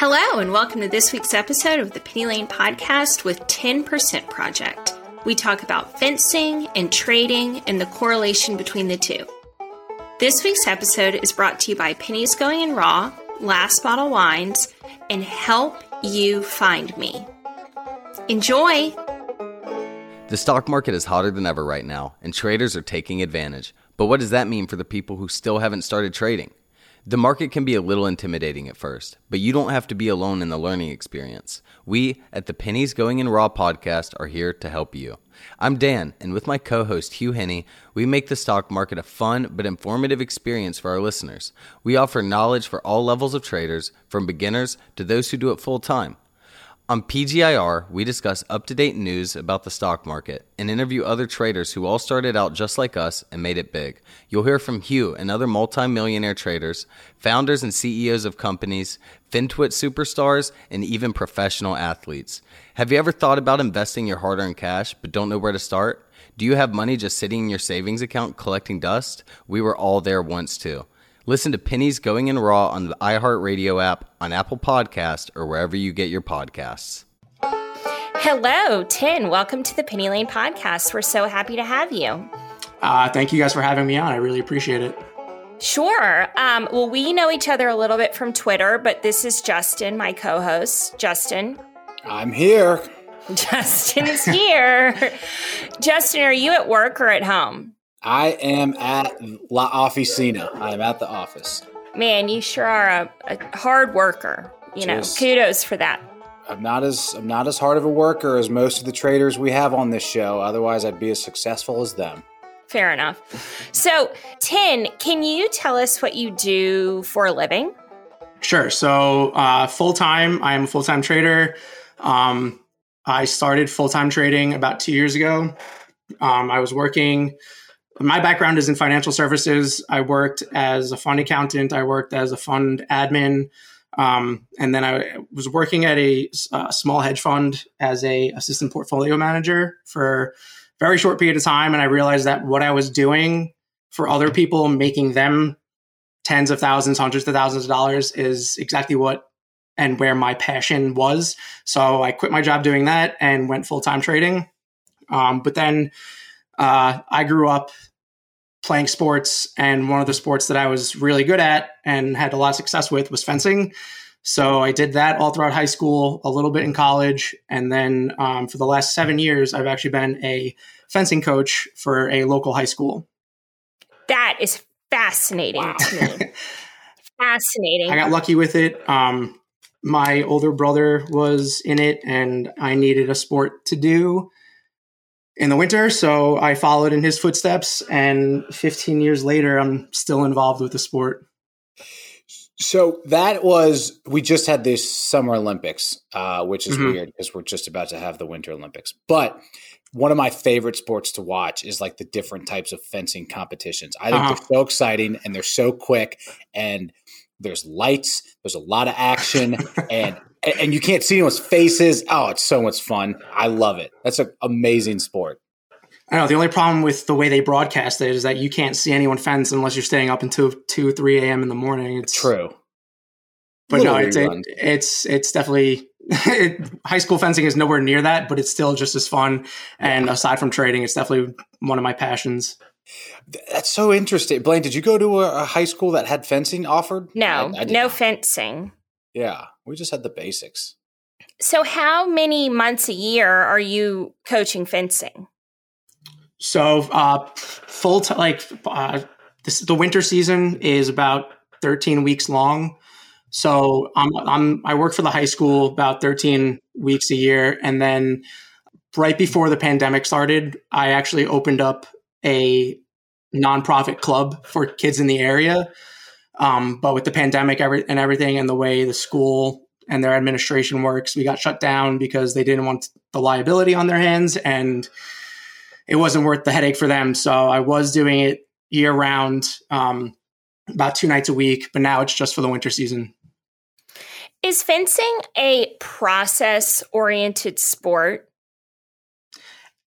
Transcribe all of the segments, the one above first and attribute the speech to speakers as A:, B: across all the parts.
A: Hello, and welcome to this week's episode of the Penny Lane Podcast with 10% Project. We talk about fencing and trading and the correlation between the two. This week's episode is brought to you by Pennies Going in Raw, Last Bottle Wines, and Help You Find Me. Enjoy!
B: The stock market is hotter than ever right now, and traders are taking advantage. But what does that mean for the people who still haven't started trading? The market can be a little intimidating at first, but you don't have to be alone in the learning experience. We at the Pennies Going in Raw podcast are here to help you. I'm Dan, and with my co host Hugh Henne, we make the stock market a fun but informative experience for our listeners. We offer knowledge for all levels of traders, from beginners to those who do it full time. On PGIR, we discuss up to date news about the stock market and interview other traders who all started out just like us and made it big. You'll hear from Hugh and other multimillionaire traders, founders and CEOs of companies, FinTwit superstars, and even professional athletes. Have you ever thought about investing your hard earned cash but don't know where to start? Do you have money just sitting in your savings account collecting dust? We were all there once too. Listen to Pennies Going in Raw on the iHeartRadio app, on Apple Podcast, or wherever you get your podcasts.
A: Hello, Tin. Welcome to the Penny Lane Podcast. We're so happy to have you.
C: Uh, thank you guys for having me on. I really appreciate it.
A: Sure. Um, well, we know each other a little bit from Twitter, but this is Justin, my co host. Justin.
D: I'm here.
A: Justin's here. Justin, are you at work or at home?
D: I am at La Oficina. I am at the office.
A: Man, you sure are a, a hard worker. You Just, know, kudos for that.
D: I'm not as I'm not as hard of a worker as most of the traders we have on this show. Otherwise, I'd be as successful as them.
A: Fair enough. So, Tin, can you tell us what you do for a living?
C: Sure. So, uh, full time, I am a full time trader. Um, I started full time trading about two years ago. Um, I was working my background is in financial services. I worked as a fund accountant. I worked as a fund admin, um, and then I was working at a, a, small hedge fund as a assistant portfolio manager for a very short period of time. And I realized that what I was doing for other people, making them tens of thousands, hundreds of thousands of dollars, is exactly what and where my passion was. So I quit my job doing that and went full time trading. Um, but then uh, I grew up playing sports, and one of the sports that I was really good at and had a lot of success with was fencing. So I did that all throughout high school, a little bit in college, and then um, for the last seven years, I've actually been a fencing coach for a local high school.
A: That is fascinating wow. to me. fascinating.
C: I got lucky with it. Um, my older brother was in it, and I needed a sport to do in the winter. So I followed in his footsteps, and 15 years later, I'm still involved with the sport.
D: So that was we just had this Summer Olympics, uh, which is mm-hmm. weird because we're just about to have the Winter Olympics. But one of my favorite sports to watch is like the different types of fencing competitions. I think uh-huh. they're so exciting and they're so quick and there's lights, there's a lot of action, and and you can't see anyone's faces. Oh, it's so much fun. I love it. That's an amazing sport.
C: I know the only problem with the way they broadcast it is that you can't see anyone fence unless you're staying up until two, three a.m. in the morning. It's
D: true,
C: but no, it's it, it's it's definitely it, high school fencing is nowhere near that, but it's still just as fun. And aside from trading, it's definitely one of my passions.
D: That's so interesting, Blaine. Did you go to a, a high school that had fencing offered?
A: No, I, I no fencing.
D: Yeah, we just had the basics.
A: So, how many months a year are you coaching fencing?
C: So, uh, full time, like uh, this, the winter season is about 13 weeks long. So, I'm, I'm I work for the high school about 13 weeks a year, and then right before the pandemic started, I actually opened up a nonprofit club for kids in the area um, but with the pandemic and everything and the way the school and their administration works, we got shut down because they didn't want the liability on their hands and it wasn't worth the headache for them. So I was doing it year round, um, about two nights a week, but now it's just for the winter season.
A: Is fencing a process oriented sport?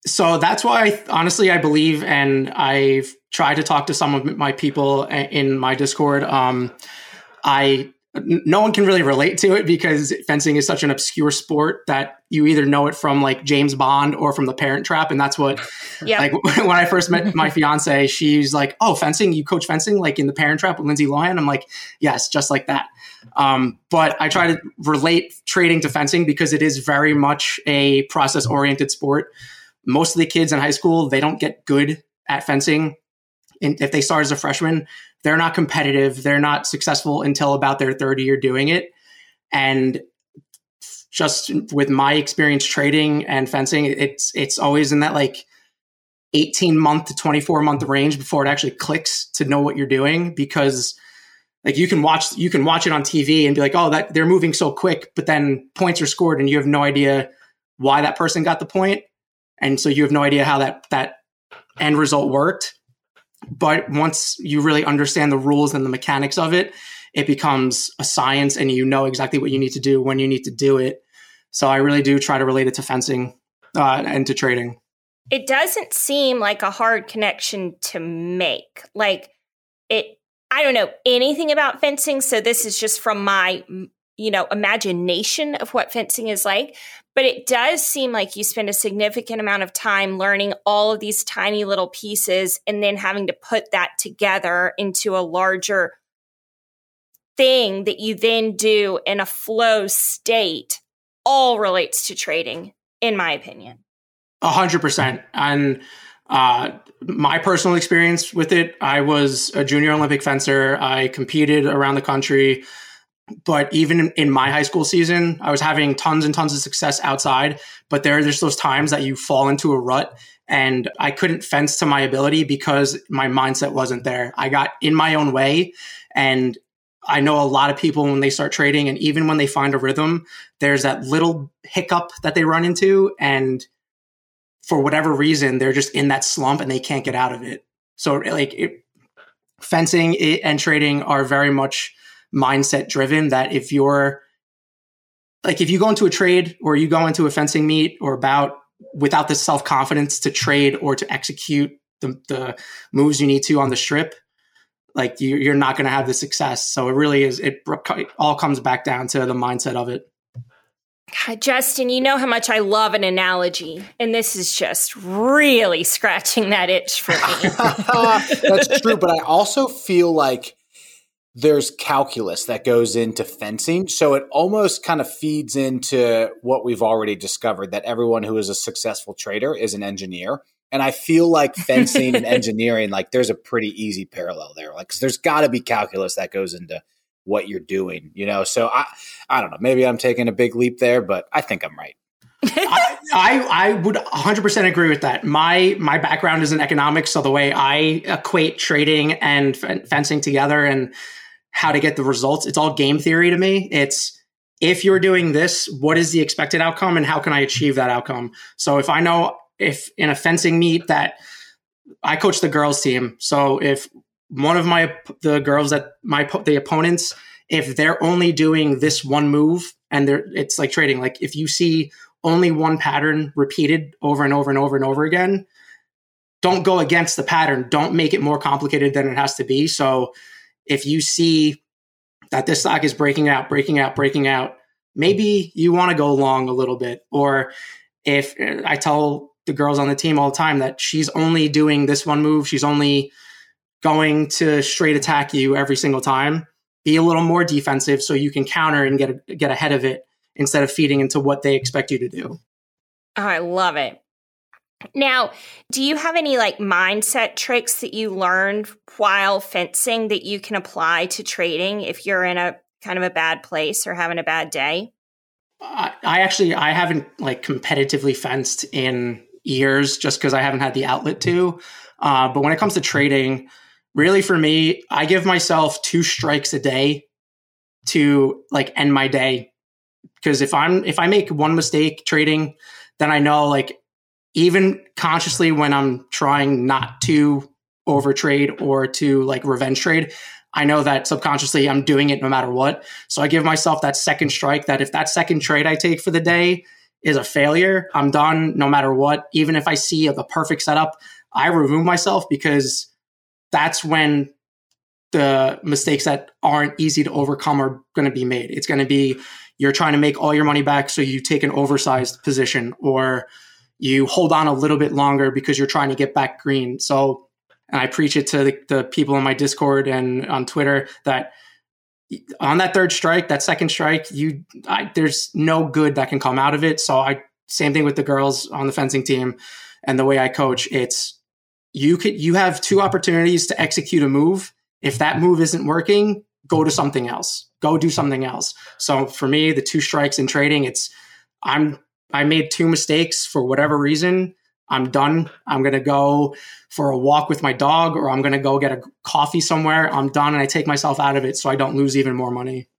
C: So that's why, I, honestly, I believe, and I've tried to talk to some of my people in my Discord. Um, I no one can really relate to it because fencing is such an obscure sport that you either know it from like James Bond or from The Parent Trap, and that's what. Yeah. Like when I first met my fiance, she's like, "Oh, fencing? You coach fencing like in The Parent Trap with Lindsay Lohan?" I'm like, "Yes, just like that." Um, but I try to relate trading to fencing because it is very much a process oriented sport. Most of the kids in high school they don't get good at fencing, and if they start as a freshman, they're not competitive. They're not successful until about their third year doing it. And just with my experience trading and fencing, it's it's always in that like 18 month to 24 month range before it actually clicks to know what you're doing because like you can watch you can watch it on TV and be like, oh, that they're moving so quick, but then points are scored and you have no idea why that person got the point, and so you have no idea how that that end result worked. But once you really understand the rules and the mechanics of it, it becomes a science and you know exactly what you need to do when you need to do it. So I really do try to relate it to fencing uh, and to trading.
A: It doesn't seem like a hard connection to make. Like it, I don't know anything about fencing. So this is just from my, you know, imagination of what fencing is like. But it does seem like you spend a significant amount of time learning all of these tiny little pieces and then having to put that together into a larger thing that you then do in a flow state all relates to trading, in my opinion.
C: A hundred percent. And uh, my personal experience with it, I was a junior Olympic fencer. I competed around the country but even in my high school season, I was having tons and tons of success outside. But there are just those times that you fall into a rut, and I couldn't fence to my ability because my mindset wasn't there. I got in my own way, and I know a lot of people when they start trading, and even when they find a rhythm, there's that little hiccup that they run into, and for whatever reason, they're just in that slump and they can't get out of it. So, like, it, fencing and trading are very much mindset driven that if you're like if you go into a trade or you go into a fencing meet or about without the self confidence to trade or to execute the, the moves you need to on the strip, like you, are not going to have the success. So it really is. It, it all comes back down to the mindset of it.
A: God, Justin, you know how much I love an analogy, and this is just really scratching that itch for me.
D: That's true, but I also feel like there's calculus that goes into fencing. So it almost kind of feeds into what we've already discovered that everyone who is a successful trader is an engineer. And I feel like fencing and engineering, like there's a pretty easy parallel there. Like, cause there's got to be calculus that goes into what you're doing, you know? So I, I don't know. Maybe I'm taking a big leap there, but I think I'm right.
C: I, I, I would 100% agree with that. My my background is in economics, so the way I equate trading and f- fencing together and how to get the results. It's all game theory to me. It's if you're doing this, what is the expected outcome and how can I achieve that outcome? So if I know if in a fencing meet that I coach the girls team, so if one of my the girls that my the opponents if they're only doing this one move and they're it's like trading like if you see only one pattern repeated over and over and over and over again don't go against the pattern don't make it more complicated than it has to be so if you see that this stock is breaking out, breaking out, breaking out, maybe you want to go long a little bit. Or if I tell the girls on the team all the time that she's only doing this one move, she's only going to straight attack you every single time. Be a little more defensive so you can counter and get get ahead of it instead of feeding into what they expect you to do.
A: Oh, I love it. Now, do you have any like mindset tricks that you learned while fencing that you can apply to trading if you're in a kind of a bad place or having a bad day?
C: I, I actually I haven't like competitively fenced in years just because I haven't had the outlet to. Uh, but when it comes to trading, really for me, I give myself two strikes a day to like end my day. Because if I'm if I make one mistake trading, then I know like even consciously when I'm trying not to overtrade or to like revenge trade, I know that subconsciously I'm doing it no matter what. So I give myself that second strike that if that second trade I take for the day is a failure, I'm done no matter what. Even if I see the perfect setup, I remove myself because that's when the mistakes that aren't easy to overcome are going to be made. It's going to be you're trying to make all your money back, so you take an oversized position, or you hold on a little bit longer because you're trying to get back green. So, and I preach it to the, the people in my Discord and on Twitter that on that third strike, that second strike, you I, there's no good that can come out of it. So I same thing with the girls on the fencing team and the way I coach. It's you could you have two opportunities to execute a move. If that move isn't working, go to something else. Go do something else. So for me, the two strikes in trading, it's I'm I made two mistakes for whatever reason. I'm done. I'm going to go for a walk with my dog or I'm going to go get a coffee somewhere. I'm done and I take myself out of it so I don't lose even more money.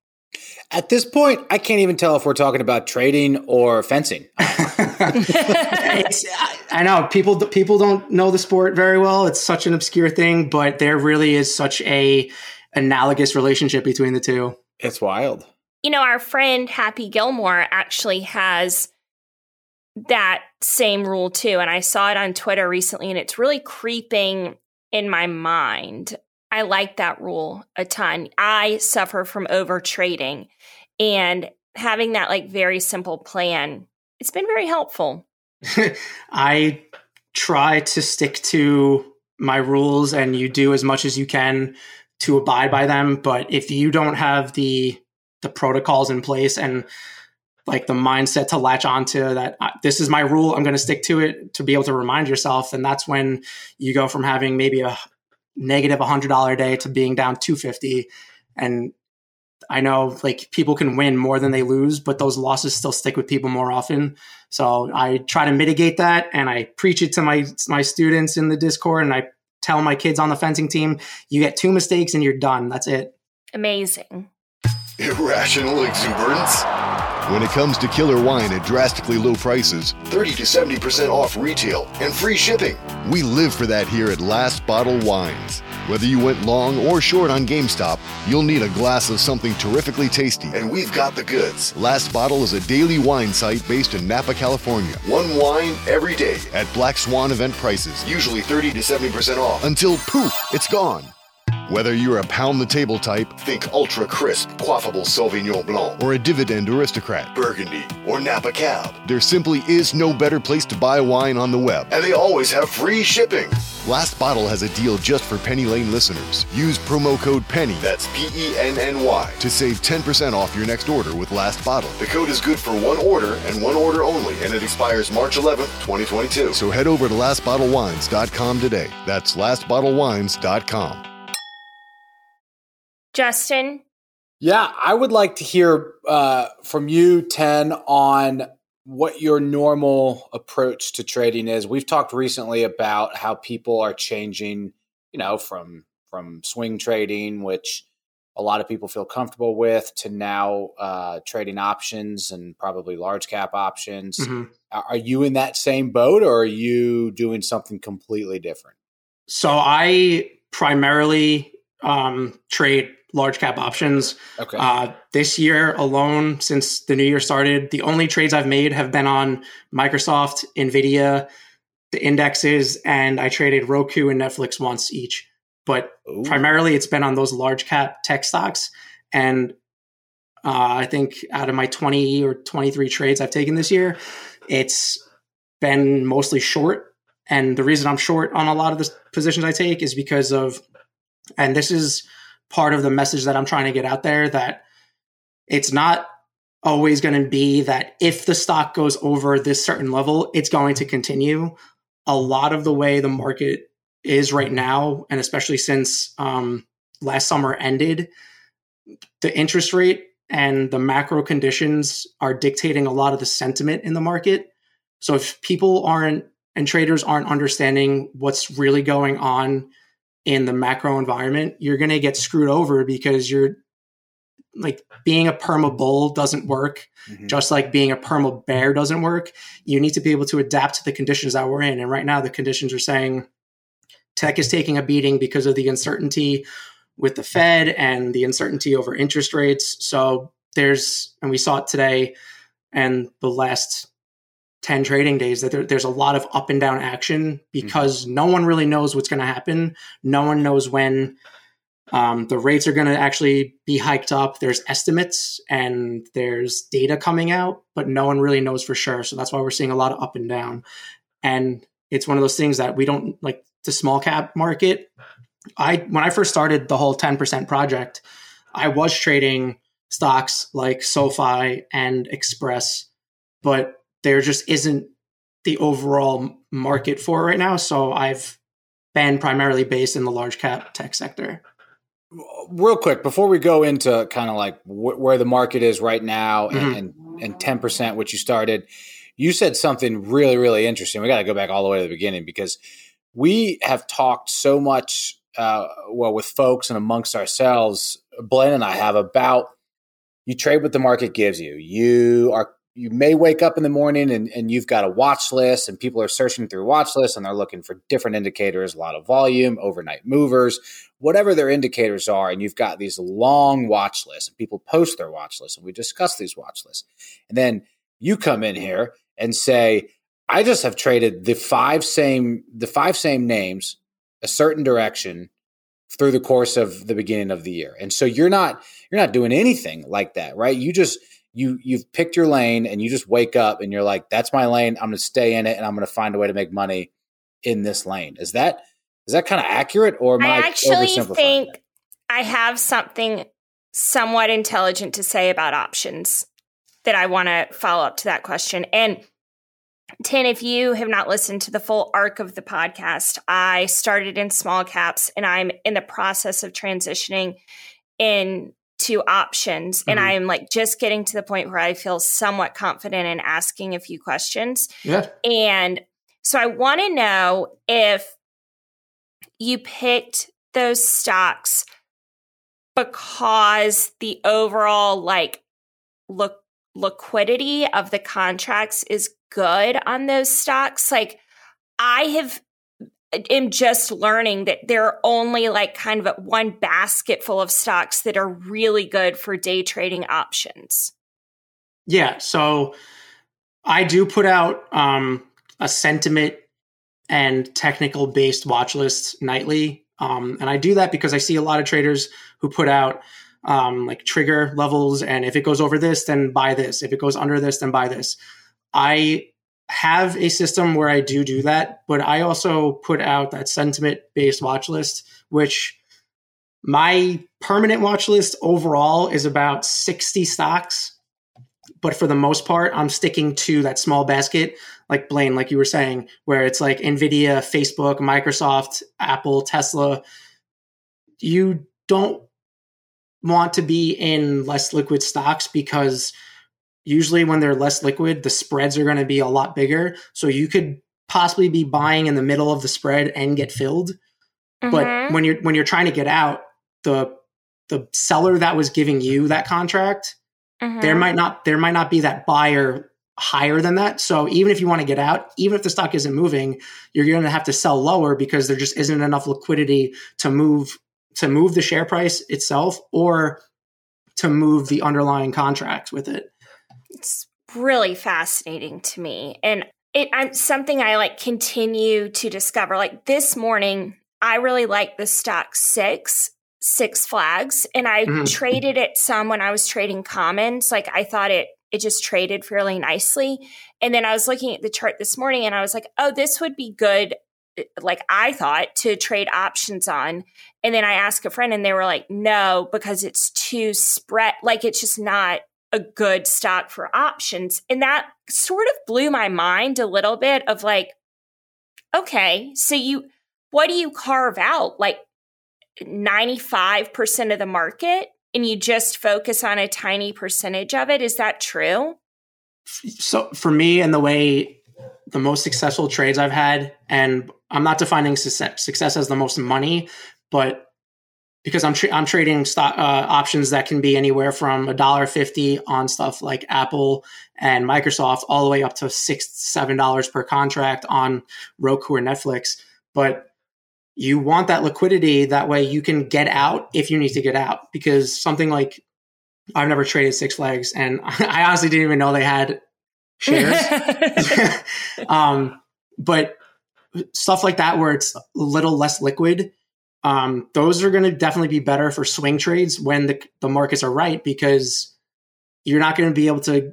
D: At this point, I can't even tell if we're talking about trading or fencing.
C: I know people people don't know the sport very well. It's such an obscure thing, but there really is such a analogous relationship between the two.
D: It's wild.
A: You know, our friend Happy Gilmore actually has that same rule too. And I saw it on Twitter recently and it's really creeping in my mind. I like that rule a ton. I suffer from over trading and having that like very simple plan, it's been very helpful.
C: I try to stick to my rules and you do as much as you can to abide by them. But if you don't have the the protocols in place and like the mindset to latch onto that uh, this is my rule i'm going to stick to it to be able to remind yourself. And that's when you go from having maybe a negative $100 a day to being down 250 and i know like people can win more than they lose but those losses still stick with people more often. So i try to mitigate that and i preach it to my my students in the discord and i tell my kids on the fencing team you get two mistakes and you're done. That's it.
A: Amazing.
E: Irrational exuberance when it comes to killer wine at drastically low prices, 30 to 70% off retail and free shipping. We live for that here at Last Bottle Wines. Whether you went long or short on GameStop, you'll need a glass of something terrifically tasty. And we've got the goods. Last Bottle is a daily wine site based in Napa, California. One wine every day at Black Swan event prices, usually 30 to 70% off, until poof, it's gone. Whether you're a pound the table type, think ultra crisp, quaffable Sauvignon Blanc, or a dividend aristocrat, Burgundy, or Napa Cab, there simply is no better place to buy wine on the web. And they always have free shipping. Last Bottle has a deal just for Penny Lane listeners. Use promo code PENNY, that's P E N N Y, to save 10% off your next order with Last Bottle. The code is good for one order and one order only, and it expires March 11th, 2022. So head over to lastbottlewines.com today. That's lastbottlewines.com.
A: Justin?
D: Yeah, I would like to hear uh, from you, Tin, on what your normal approach to trading is. We've talked recently about how people are changing, you know, from from swing trading, which a lot of people feel comfortable with, to now uh, trading options and probably large cap options. Mm-hmm. Are you in that same boat, or are you doing something completely different?
C: So I primarily um, trade large cap options. Okay. Uh, this year alone, since the new year started, the only trades I've made have been on Microsoft, Nvidia, the indexes, and I traded Roku and Netflix once each. But Ooh. primarily, it's been on those large cap tech stocks. And uh, I think out of my 20 or 23 trades I've taken this year, it's been mostly short. And the reason I'm short on a lot of the positions I take is because of, and this is part of the message that I'm trying to get out there that it's not always going to be that if the stock goes over this certain level, it's going to continue. A lot of the way the market is right now, and especially since um, last summer ended, the interest rate and the macro conditions are dictating a lot of the sentiment in the market. So if people aren't and traders aren't understanding what's really going on in the macro environment, you're going to get screwed over because you're like being a perma bull doesn't work, mm-hmm. just like being a perma bear doesn't work. You need to be able to adapt to the conditions that we're in. And right now, the conditions are saying tech is taking a beating because of the uncertainty with the Fed and the uncertainty over interest rates. So there's, and we saw it today and the last 10 trading days that there, there's a lot of up and down action because mm-hmm. no one really knows what's going to happen. No one knows when Um, the rates are going to actually be hiked up. There's estimates and there's data coming out, but no one really knows for sure. So that's why we're seeing a lot of up and down. And it's one of those things that we don't like the small cap market. I when I first started the whole 10% project, I was trading stocks like SoFi and Express, but there just isn't the overall market for it right now. So I've been primarily based in the large cap tech sector
D: real quick before we go into kind of like wh- where the market is right now mm-hmm. and, and 10% which you started you said something really really interesting we got to go back all the way to the beginning because we have talked so much uh, well with folks and amongst ourselves blaine and i have about you trade what the market gives you you are you may wake up in the morning and, and you've got a watch list and people are searching through watch lists and they're looking for different indicators a lot of volume overnight movers whatever their indicators are and you've got these long watch lists and people post their watch lists and we discuss these watch lists. And then you come in here and say i just have traded the five same the five same names a certain direction through the course of the beginning of the year. And so you're not you're not doing anything like that right? You just you you've picked your lane and you just wake up and you're like that's my lane. I'm going to stay in it and i'm going to find a way to make money in this lane. Is that is that kind of accurate or am i,
A: I actually think it? i have something somewhat intelligent to say about options that i want to follow up to that question. And Tin, if you have not listened to the full arc of the podcast, I started in small caps and I'm in the process of transitioning in to options. Mm-hmm. and i'm like just getting to the point where i feel somewhat confident in asking a few questions.
C: Yeah.
A: And so i want to know if you picked those stocks because the overall like look liquidity of the contracts is good on those stocks. Like i have am just learning that there are only like kind of one basket full of stocks that are really good for day trading options.
C: Yeah. So I do put out um, a sentiment and technical based watch list nightly. Um, and I do that because I see a lot of traders who put out um, like trigger levels. And if it goes over this, then buy this. If it goes under this, then buy this. I have a system where I do do that, but I also put out that sentiment based watch list, which my permanent watch list overall is about 60 stocks. But for the most part, I'm sticking to that small basket, like Blaine, like you were saying, where it's like Nvidia, Facebook, Microsoft, Apple, Tesla. You don't want to be in less liquid stocks because usually when they're less liquid, the spreads are going to be a lot bigger. So you could possibly be buying in the middle of the spread and get filled. Mm-hmm. But when you're when you're trying to get out, the the seller that was giving you that contract, mm-hmm. there might not there might not be that buyer higher than that. So even if you want to get out, even if the stock isn't moving, you're going to have to sell lower because there just isn't enough liquidity to move to move the share price itself or to move the underlying contract with it
A: it's really fascinating to me. And it I'm something I like continue to discover. Like this morning, I really like the stock six, six flags. And I mm-hmm. traded it some when I was trading commons. Like I thought it it just traded fairly nicely. And then I was looking at the chart this morning and I was like, oh, this would be good like I thought to trade options on. And then I asked a friend and they were like, no, because it's too spread. Like it's just not a good stock for options. And that sort of blew my mind a little bit of like, okay, so you, what do you carve out? Like 95% of the market and you just focus on a tiny percentage of it. Is that true?
C: So for me and the way the most successful trades I've had, and I'm not defining success, success as the most money, but because I'm tra- I'm trading stock uh, options that can be anywhere from a dollar fifty on stuff like Apple and Microsoft, all the way up to six seven dollars per contract on Roku or Netflix. But you want that liquidity that way you can get out if you need to get out because something like I've never traded Six Flags and I honestly didn't even know they had shares. um, but stuff like that where it's a little less liquid Um, those are going to definitely be better for swing trades when the, the markets are right because you're not going to be able to,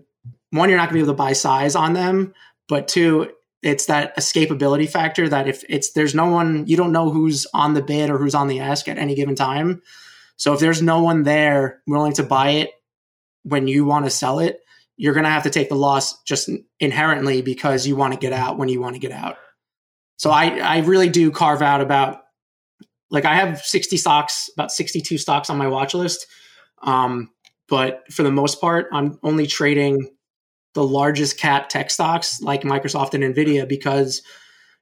C: one, you're not going to be able to buy size on them, but two, it's that escapability factor that if it's there's no one you don't know who's on the bid or who's on the ask at any given time. So if there's no one there willing to buy it when you want to sell it you're going to have to take the loss just inherently because you want to get out when you want to get out. So i i really do carve out about like i have 60 stocks about 62 stocks on my watch list um, but for the most part i'm only trading the largest cap tech stocks like Microsoft and Nvidia because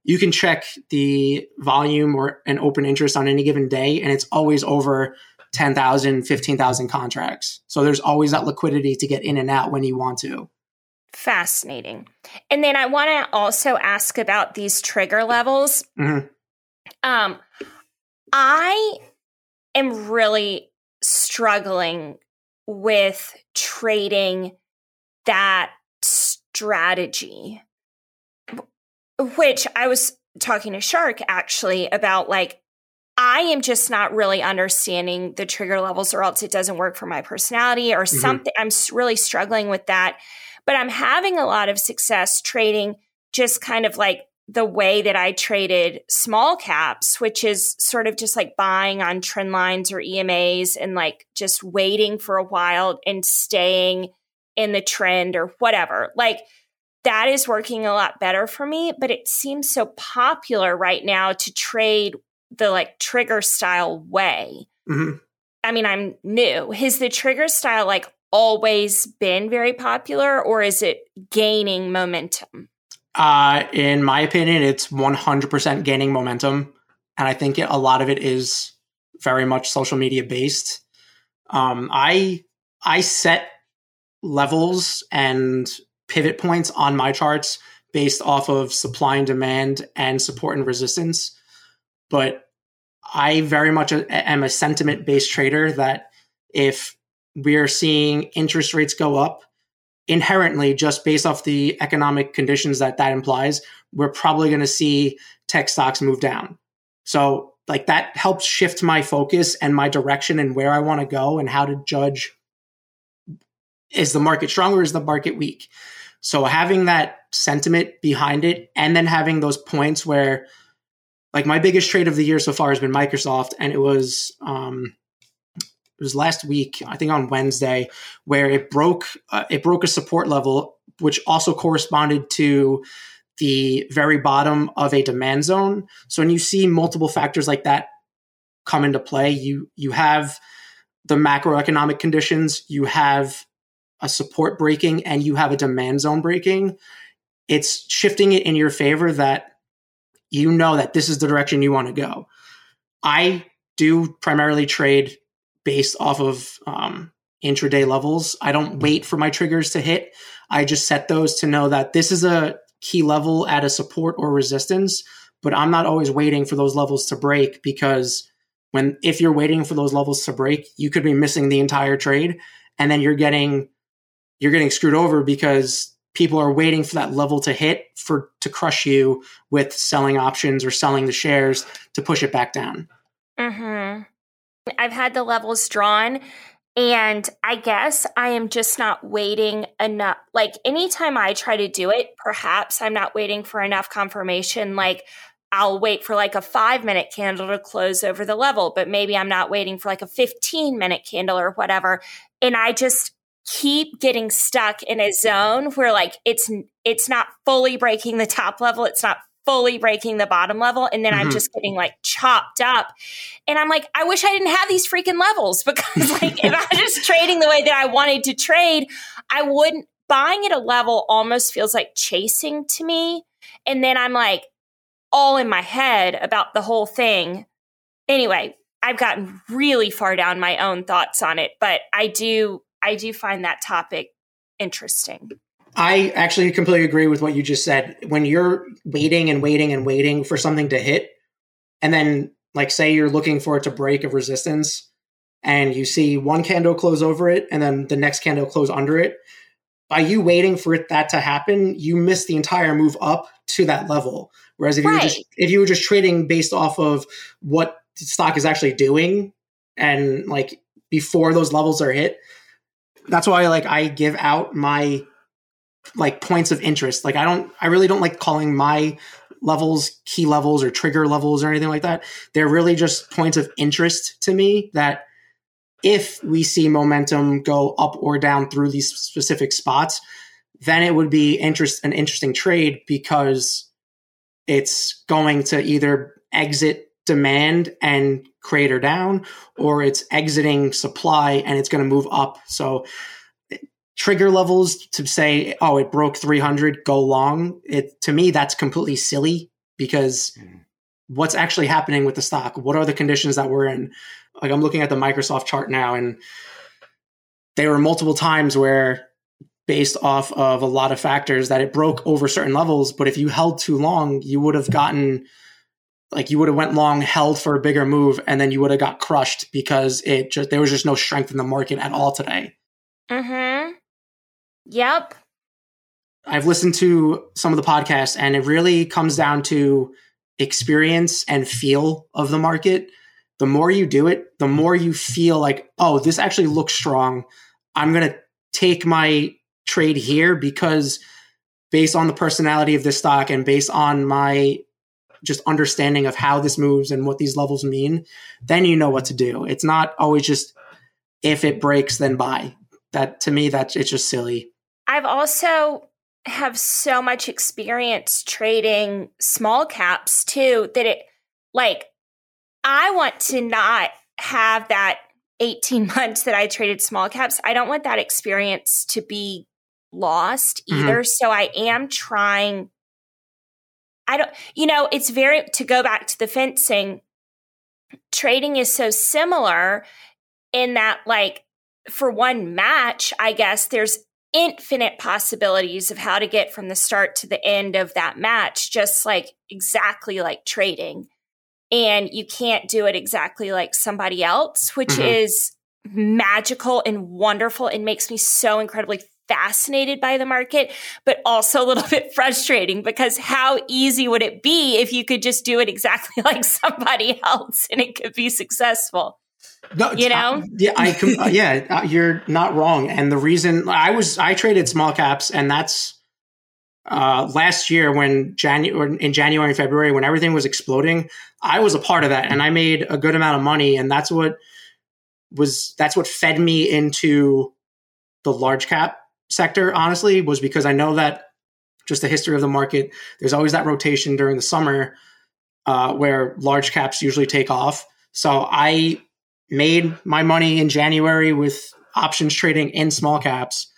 C: you can check the volume or an open interest on any given day and it's always over 10,000, 15,000 contracts. So there's always that liquidity to get in and out when you want to.
A: Fascinating. And then I want to also ask about these trigger levels. Mm-hmm. Um, I am really struggling with trading that strategy, which I was talking to Shark actually about like, I am just not really understanding the trigger levels, or else it doesn't work for my personality or mm-hmm. something. I'm really struggling with that. But I'm having a lot of success trading just kind of like the way that I traded small caps, which is sort of just like buying on trend lines or EMAs and like just waiting for a while and staying in the trend or whatever. Like that is working a lot better for me, but it seems so popular right now to trade the like trigger style way. Mm-hmm. I mean, I'm new. Has the trigger style like always been very popular or is it gaining momentum?
C: Uh, in my opinion, it's 100% gaining momentum. And I think it, a lot of it is very much social media based. Um, I I set levels and pivot points on my charts based off of supply and demand and support and resistance. But I very much am a sentiment based trader that if we're seeing interest rates go up inherently just based off the economic conditions that that implies, we're probably going to see tech stocks move down. So like that helps shift my focus and my direction and where I want to go and how to judge is the market strong or is the market weak? So having that sentiment behind it and then having those points where like my biggest trade of the year so far has been Microsoft and it was um it was last week I think on Wednesday where it broke uh, it broke a support level which also corresponded to the very bottom of a demand zone. So when you see multiple factors like that come into play, you you have the macroeconomic conditions, you have a support breaking and you have a demand zone breaking, it's shifting it in your favor that you know that this is the direction you want to go. I do primarily trade based off of um, intraday levels. I don't wait for my triggers to hit. I just set those to know that this is a key level at a support or resistance, but I'm not always waiting for those levels to break because when if you're waiting for those levels to break, you could be missing the entire trade and then you're getting you're getting screwed over because people are waiting for that level to hit for to crush you with selling options or selling the shares to push it back down.
A: Mm-hmm. I've had the levels drawn and I guess I am just not waiting enough. Like anytime I try to do it, perhaps I'm not waiting for enough confirmation. Like I'll wait for like a five minute candle to close over the level, but maybe I'm not waiting for like a 15 minute candle or whatever. And I just, keep getting stuck in a zone where like it's it's not fully breaking the top level it's not fully breaking the bottom level and then mm-hmm. i'm just getting like chopped up and i'm like i wish i didn't have these freaking levels because like if i was just trading the way that i wanted to trade i wouldn't buying at a level almost feels like chasing to me and then i'm like all in my head about the whole thing anyway i've gotten really far down my own thoughts on it but i do I do find that topic interesting.
C: I actually completely agree with what you just said. When you're waiting and waiting and waiting for something to hit, and then, like, say you're looking for it to break a resistance, and you see one candle close over it, and then the next candle close under it, by you waiting for it, that to happen, you miss the entire move up to that level. Whereas if right. you were just if you were just trading based off of what stock is actually doing and like before those levels are hit. That's why like I give out my like points of interest. Like I don't I really don't like calling my levels key levels or trigger levels or anything like that. They're really just points of interest to me that if we see momentum go up or down through these specific spots, then it would be interest an interesting trade because it's going to either exit demand and crater down or it's exiting supply and it's going to move up. So trigger levels to say, oh, it broke 300, go long. It to me that's completely silly because mm. what's actually happening with the stock? What are the conditions that we're in? Like I'm looking at the Microsoft chart now, and there were multiple times where, based off of a lot of factors, that it broke over certain levels. But if you held too long, you would have gotten like you would have went long, held for a bigger move, and then you would have got crushed because it just there was just no strength in the market at all today.
A: Mm-hmm. Yep.
C: I've listened to some of the podcasts, and it really comes down to experience and feel of the market. The more you do it, the more you feel like, oh, this actually looks strong. I'm going to take my trade here because based on the personality of this stock and based on my just understanding of how this moves and what these levels mean, then you know what to do. It's not always just if it breaks, then buy. That to me, that it's just silly.
A: I've also have so much experience trading small caps too that it like I want to not have that 18 months that I traded small caps. I don't want that experience to be lost mm-hmm. either. Mm-hmm. So I am trying I don't you know, it's very to go back to the fencing trading is so similar in that like for one match, I guess there's infinite possibilities of how to get from the start to the end of that match, just like exactly like trading. And you can't do it exactly like somebody else, which mm-hmm. is magical and wonderful and makes me so incredibly fascinated by the market, but also a little bit frustrating because how easy would it be if you could just do it exactly like somebody else and it could be successful? No, you know,
C: yeah, I com- uh, yeah, uh, you're not wrong. And the reason I was I traded small caps, and that's uh, last year when January in January and February when everything was exploding. I was a part of that, and I made a good amount of money, and that's what was that's what fed me into the large cap sector. Honestly, was because I know that just the history of the market. There's always that rotation during the summer uh, where large caps usually take off. So I made my money in January with options trading in small caps,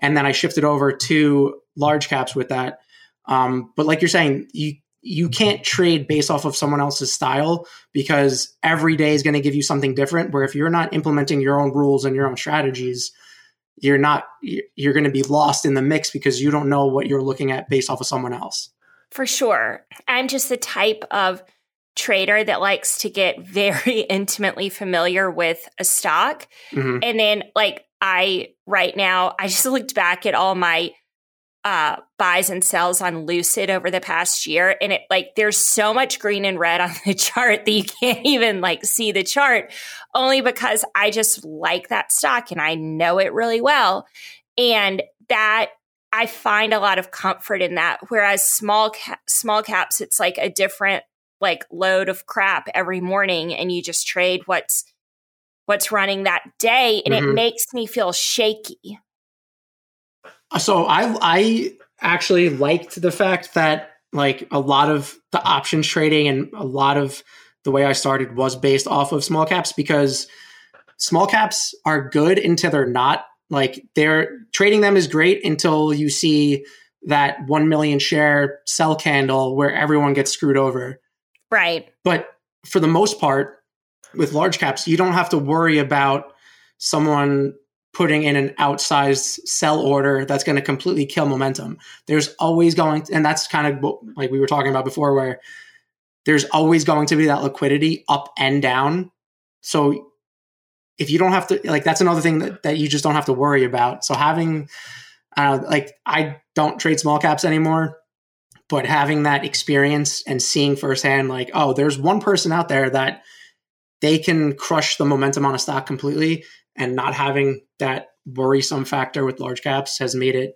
C: and then I shifted over to large caps with that. Um, but like you're saying, you you can't trade based off of someone else's style because every day is going to give you something different. Where if you're not implementing your own rules and your own strategies, you're not you're going to be lost in the mix because you don't know what you're looking at based off of someone else.
A: For sure, I'm just the type of trader that likes to get very intimately familiar with a stock. Mm-hmm. And then, like, I right now, I just looked back at all my uh, buys and sells on Lucid over the past year. And it like, there's so much green and red on the chart that you can't even like see the chart only because I just like that stock and I know it really well. And that I find a lot of comfort in that. Whereas small cap, small caps, it's like a different like load of crap every morning and you just trade what's what's running that day and mm-hmm. it makes me feel shaky.
C: So I I actually liked the fact that like a lot of the options trading and a lot of the way I started was based off of small caps because small caps are good until they're not. Like they're trading them is great until you see that 1 million share sell candle where everyone gets screwed over.
A: Right.
C: But for the most part, with large caps, you don't have to worry about someone putting in an outsized sell order that's going to completely kill momentum. There's always going, and that's kind of like we were talking about before, where there's always going to be that liquidity up and down. So if you don't have to, like, that's another thing that, that you just don't have to worry about. So having, uh, like, I don't trade small caps anymore but having that experience and seeing firsthand like oh there's one person out there that they can crush the momentum on a stock completely, and not having that worrisome factor with large caps has made it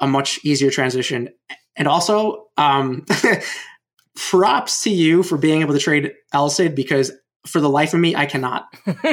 C: a much easier transition. And also, um, props to you for being able to trade LCID because for the life of me, I cannot.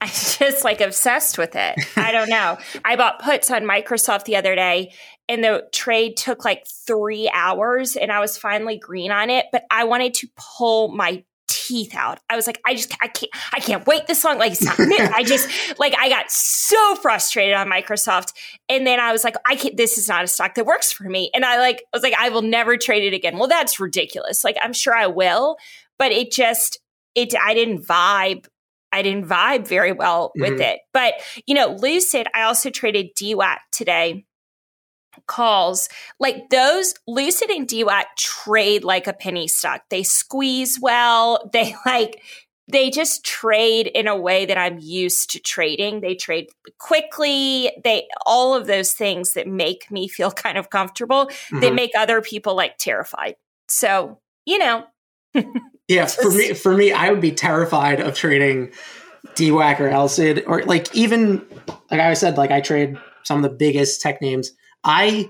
A: I'm just like obsessed with it. I don't know. I bought puts on Microsoft the other day and the trade took like three hours and I was finally green on it, but I wanted to pull my teeth out. I was like, I just, I can't, I can't wait this long. Like, it's not, I just, like, I got so frustrated on Microsoft. And then I was like, I can't, this is not a stock that works for me. And I like, I was like, I will never trade it again. Well, that's ridiculous. Like, I'm sure I will, but it just, it, I didn't vibe I didn't vibe very well with mm-hmm. it. But, you know, Lucid, I also traded DWAC today calls like those lucid and DWAC trade like a penny stock they squeeze well. They like they just trade in a way that i'm used to trading. They trade quickly. They all of those things that make me feel kind of comfortable mm-hmm. they make other people like terrified. So you know.
C: Yeah, for me, for me, I would be terrified of trading DWAC or LCID or like even like I said, like I trade some of the biggest tech names. I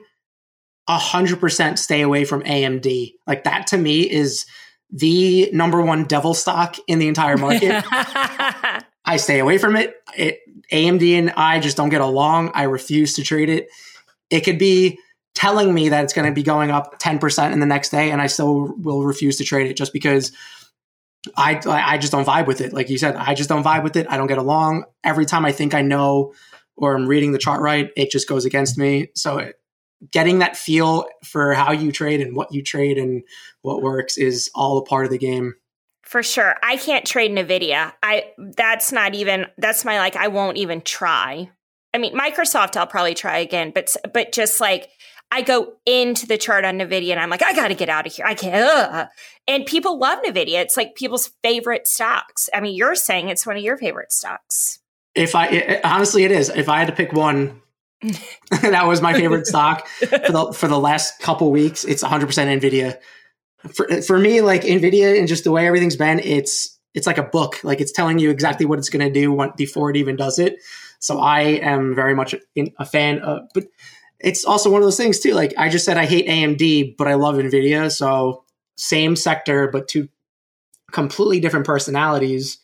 C: a hundred percent stay away from AMD. Like that to me is the number one devil stock in the entire market. I stay away from it. it. AMD and I just don't get along. I refuse to trade it. It could be telling me that it's going to be going up 10% in the next day and I still will refuse to trade it just because I I just don't vibe with it. Like you said, I just don't vibe with it. I don't get along. Every time I think I know or I'm reading the chart right, it just goes against me. So it, getting that feel for how you trade and what you trade and what works is all a part of the game.
A: For sure. I can't trade Nvidia. I that's not even that's my like I won't even try. I mean, Microsoft I'll probably try again, but but just like I go into the chart on NVIDIA and I'm like, I got to get out of here. I can't. Ugh. And people love NVIDIA. It's like people's favorite stocks. I mean, you're saying it's one of your favorite stocks.
C: If I, it, honestly, it is. If I had to pick one, that was my favorite stock for the, for the last couple weeks. It's 100% NVIDIA. For, for me, like NVIDIA and just the way everything's been, it's, it's like a book. Like it's telling you exactly what it's going to do before it even does it. So I am very much a fan of, but it's also one of those things too. Like I just said, I hate AMD, but I love Nvidia. So same sector, but two completely different personalities.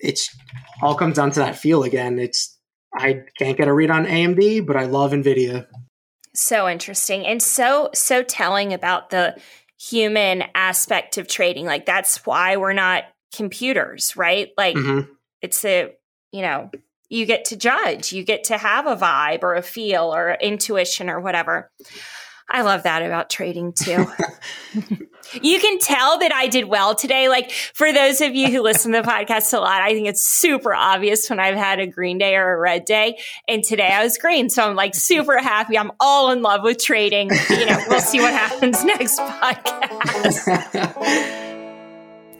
C: It's all comes down to that feel again. It's I can't get a read on AMD, but I love Nvidia.
A: So interesting and so so telling about the human aspect of trading. Like that's why we're not computers, right? Like mm-hmm. it's a you know you get to judge, you get to have a vibe or a feel or intuition or whatever. I love that about trading too. you can tell that I did well today. Like for those of you who listen to the podcast a lot, I think it's super obvious when I've had a green day or a red day. And today I was green. So I'm like super happy. I'm all in love with trading. You know, we'll see what happens next podcast.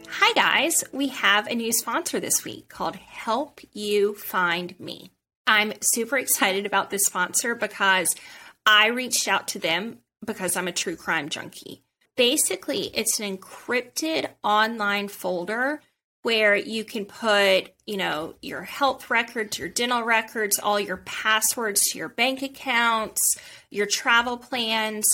A: Hi, guys. We have a new sponsor this week called Help You Find Me. I'm super excited about this sponsor because I reached out to them because I'm a true crime junkie. Basically, it's an encrypted online folder where you can put, you know, your health records, your dental records, all your passwords to your bank accounts, your travel plans,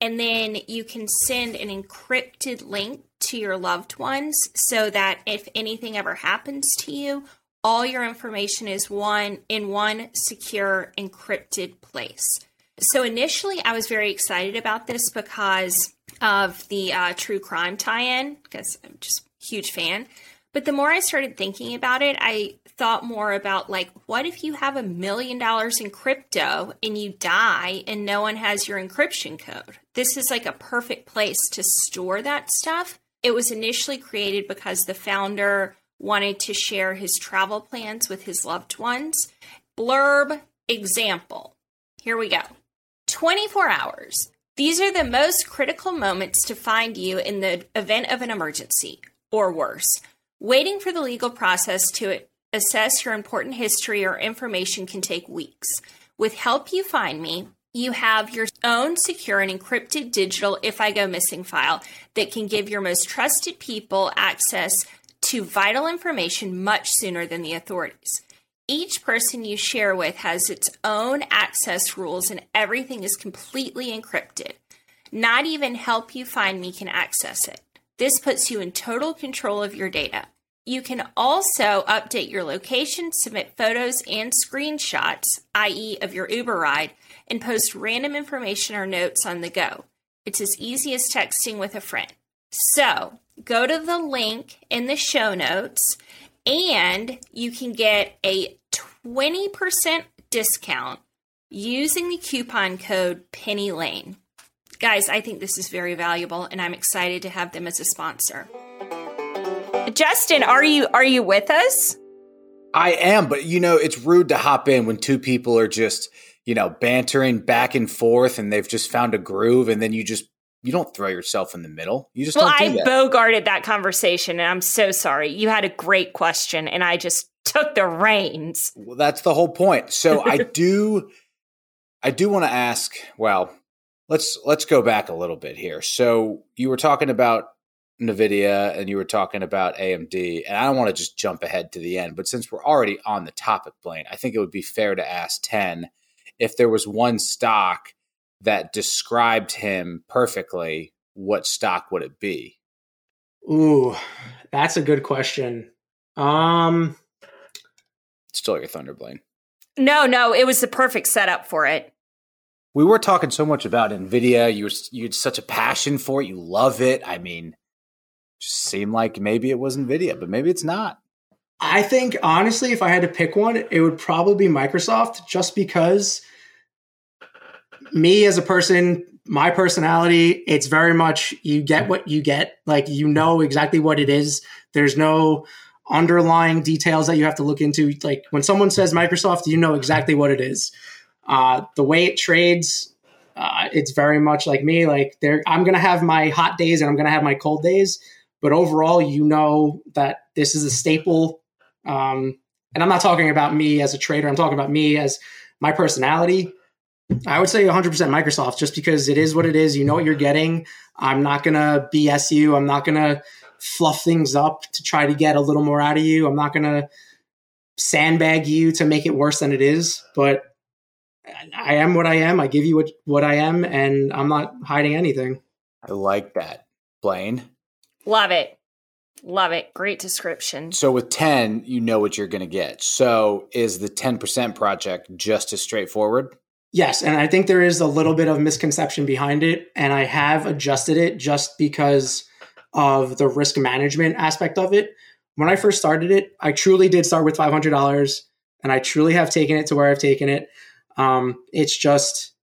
A: and then you can send an encrypted link to your loved ones so that if anything ever happens to you, all your information is one in one secure encrypted place. So initially, I was very excited about this because of the uh, true crime tie-in, because I'm just huge fan. But the more I started thinking about it, I thought more about like, what if you have a million dollars in crypto and you die and no one has your encryption code? This is like a perfect place to store that stuff it was initially created because the founder wanted to share his travel plans with his loved ones. Blurb example. Here we go 24 hours. These are the most critical moments to find you in the event of an emergency, or worse. Waiting for the legal process to assess your important history or information can take weeks. With Help You Find Me, you have your own secure and encrypted digital if I go missing file that can give your most trusted people access to vital information much sooner than the authorities. Each person you share with has its own access rules, and everything is completely encrypted. Not even Help You Find Me can access it. This puts you in total control of your data. You can also update your location, submit photos and screenshots, i.e., of your Uber ride, and post random information or notes on the go. It's as easy as texting with a friend. So, go to the link in the show notes and you can get a 20% discount using the coupon code Penny Lane. Guys, I think this is very valuable and I'm excited to have them as a sponsor. Justin, are you are you with us?
D: I am, but you know, it's rude to hop in when two people are just, you know, bantering back and forth and they've just found a groove and then you just you don't throw yourself in the middle. You just
A: well,
D: I
A: that. bogarted that conversation, and I'm so sorry. You had a great question, and I just took the reins.
D: Well, that's the whole point. So I do, I do want to ask. Well, let's let's go back a little bit here. So you were talking about Nvidia, and you were talking about AMD, and I don't want to just jump ahead to the end, but since we're already on the topic, Blaine, I think it would be fair to ask Tin if there was one stock that described him perfectly, what stock would it be?
C: Ooh, that's a good question. Um,
D: still your thunder, Blaine.
A: No, no, it was the perfect setup for it.
D: We were talking so much about Nvidia. You you had such a passion for it. You love it. I mean, just seemed like maybe it was Nvidia, but maybe it's not.
C: I think honestly, if I had to pick one, it would probably be Microsoft, just because me as a person, my personality, it's very much you get what you get. Like you know exactly what it is. There's no underlying details that you have to look into. Like when someone says Microsoft, you know exactly what it is. Uh, the way it trades, uh, it's very much like me. Like there, I'm gonna have my hot days and I'm gonna have my cold days. But overall, you know that this is a staple. Um, and I'm not talking about me as a trader. I'm talking about me as my personality. I would say 100% Microsoft just because it is what it is. You know what you're getting. I'm not going to BS you. I'm not going to fluff things up to try to get a little more out of you. I'm not going to sandbag you to make it worse than it is. But I am what I am. I give you what, what I am, and I'm not hiding anything.
D: I like that. Blaine?
A: Love it. Love it. Great description.
D: So with Tin, you know what you're going to get. So is the 10% project just as straightforward?
C: Yes, and I think there is a little bit of misconception behind it, and I have adjusted it just because of the risk management aspect of it. When I first started it, I truly did start with five hundred dollars, and I truly have taken it to where I've taken it. Um, it's just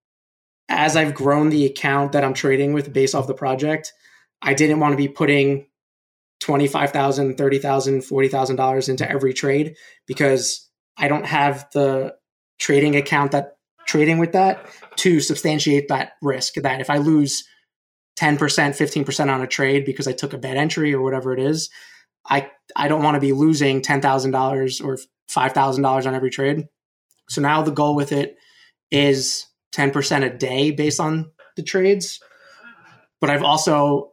C: as I've grown the account that I'm trading with based off the project, I didn't want to be putting $25,000, $30,000, $40,000 into every trade because I don't have the trading account that trading with that to substantiate that risk that if I lose 10%, 15% on a trade because I took a bad entry or whatever it is, I I don't want to be losing $10,000 or $5,000 on every trade. So now the goal with it is 10% a day based on the trades. But I've also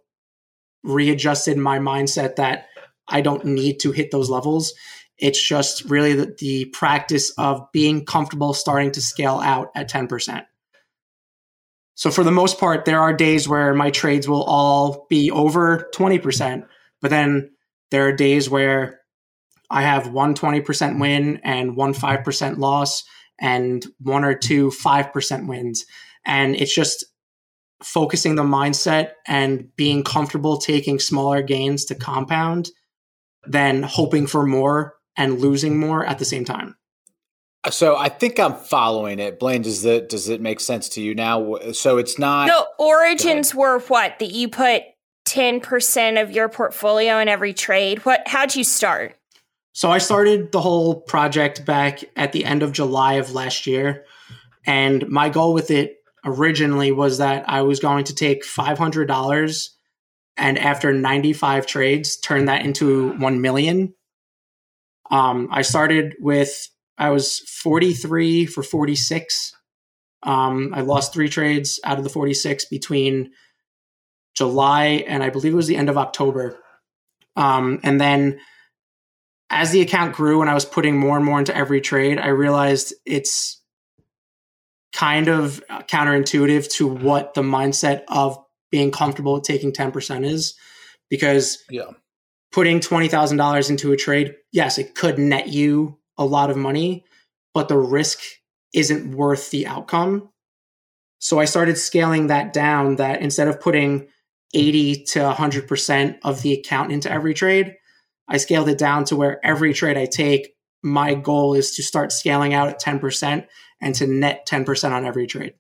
C: readjusted my mindset that I don't need to hit those levels. It's just really the, the practice of being comfortable starting to scale out at 10%. So for the most part, there are days where my trades will all be over 20%, but then there are days where I have one 20% win and one 5% loss and one or two 5% wins. And it's just focusing the mindset and being comfortable taking smaller gains to compound than hoping for more and losing more at the same time.
D: So I think I'm following it. Blaine, does it does it make sense to you now? So it's not
A: the origins were what? That you put 10% of your portfolio in every trade. What how'd you start?
C: So I started the whole project back at the end of July of last year. And my goal with it originally was that I was going to take $500 and after 95 trades turn that into 1 million um, I started with I was 43 for 46. Um, I lost three trades out of the 46 between July and I believe it was the end of October. Um, and then as the account grew and I was putting more and more into every trade, I realized it's kind of counterintuitive to what the mindset of being comfortable with taking 10% is because
D: yeah.
C: Putting $20,000 into a trade, yes, it could net you a lot of money, but the risk isn't worth the outcome. So I started scaling that down that instead of putting 80 to 100% of the account into every trade, I scaled it down to where every trade I take, my goal is to start scaling out at 10% and to net 10% on every trade.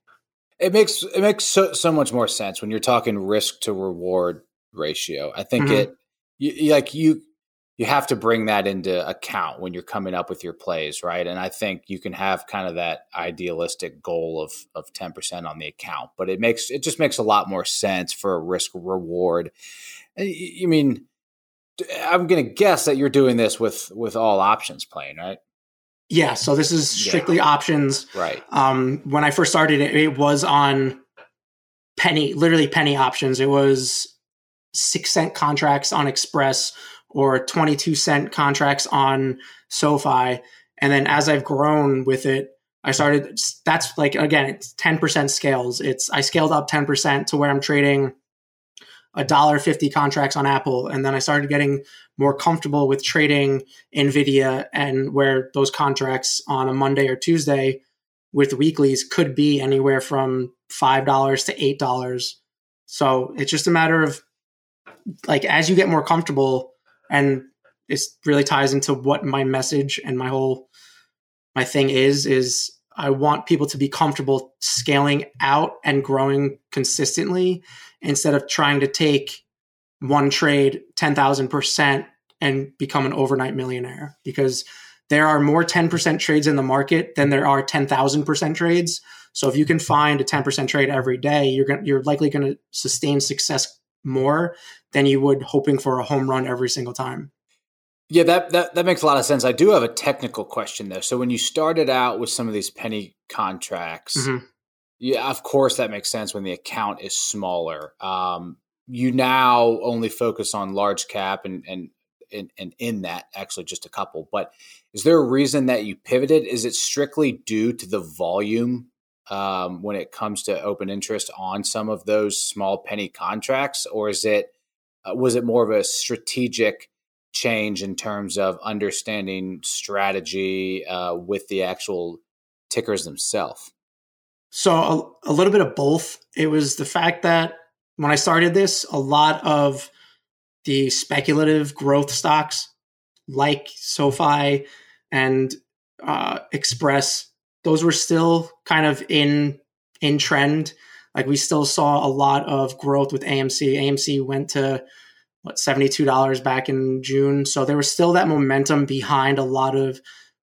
D: It makes it makes so, so much more sense when you're talking risk to reward ratio. I think mm-hmm. it you, like you you have to bring that into account when you're coming up with your plays, right? And I think you can have kind of that idealistic goal of of 10% on the account, but it makes it just makes a lot more sense for a risk reward. You mean I'm going to guess that you're doing this with with all options playing, right?
C: Yeah, so this is strictly yeah. options.
D: Right.
C: Um, when I first started it, it was on penny, literally penny options. It was six cent contracts on Express or 22 cent contracts on SoFi. And then as I've grown with it, I started, that's like, again, it's 10% scales. It's, I scaled up 10% to where I'm trading a dollar fifty contracts on Apple, and then I started getting more comfortable with trading Nvidia, and where those contracts on a Monday or Tuesday with weeklies could be anywhere from five dollars to eight dollars. So it's just a matter of like as you get more comfortable, and it really ties into what my message and my whole my thing is is I want people to be comfortable scaling out and growing consistently instead of trying to take one trade 10,000% and become an overnight millionaire because there are more 10% trades in the market than there are 10,000% trades. So if you can find a 10% trade every day, you're going you're likely going to sustain success more than you would hoping for a home run every single time.
D: Yeah, that, that that makes a lot of sense. I do have a technical question though. So when you started out with some of these penny contracts, mm-hmm. Yeah, of course that makes sense when the account is smaller. Um, you now only focus on large cap and and and, and in that actually just a couple. But is there a reason that you pivoted? Is it strictly due to the volume um, when it comes to open interest on some of those small penny contracts, or is it uh, was it more of a strategic change in terms of understanding strategy uh, with the actual tickers themselves?
C: So a, a little bit of both. It was the fact that when I started this, a lot of the speculative growth stocks like SoFi and uh, Express, those were still kind of in in trend. Like we still saw a lot of growth with AMC. AMC went to what $72 back in June. So there was still that momentum behind a lot of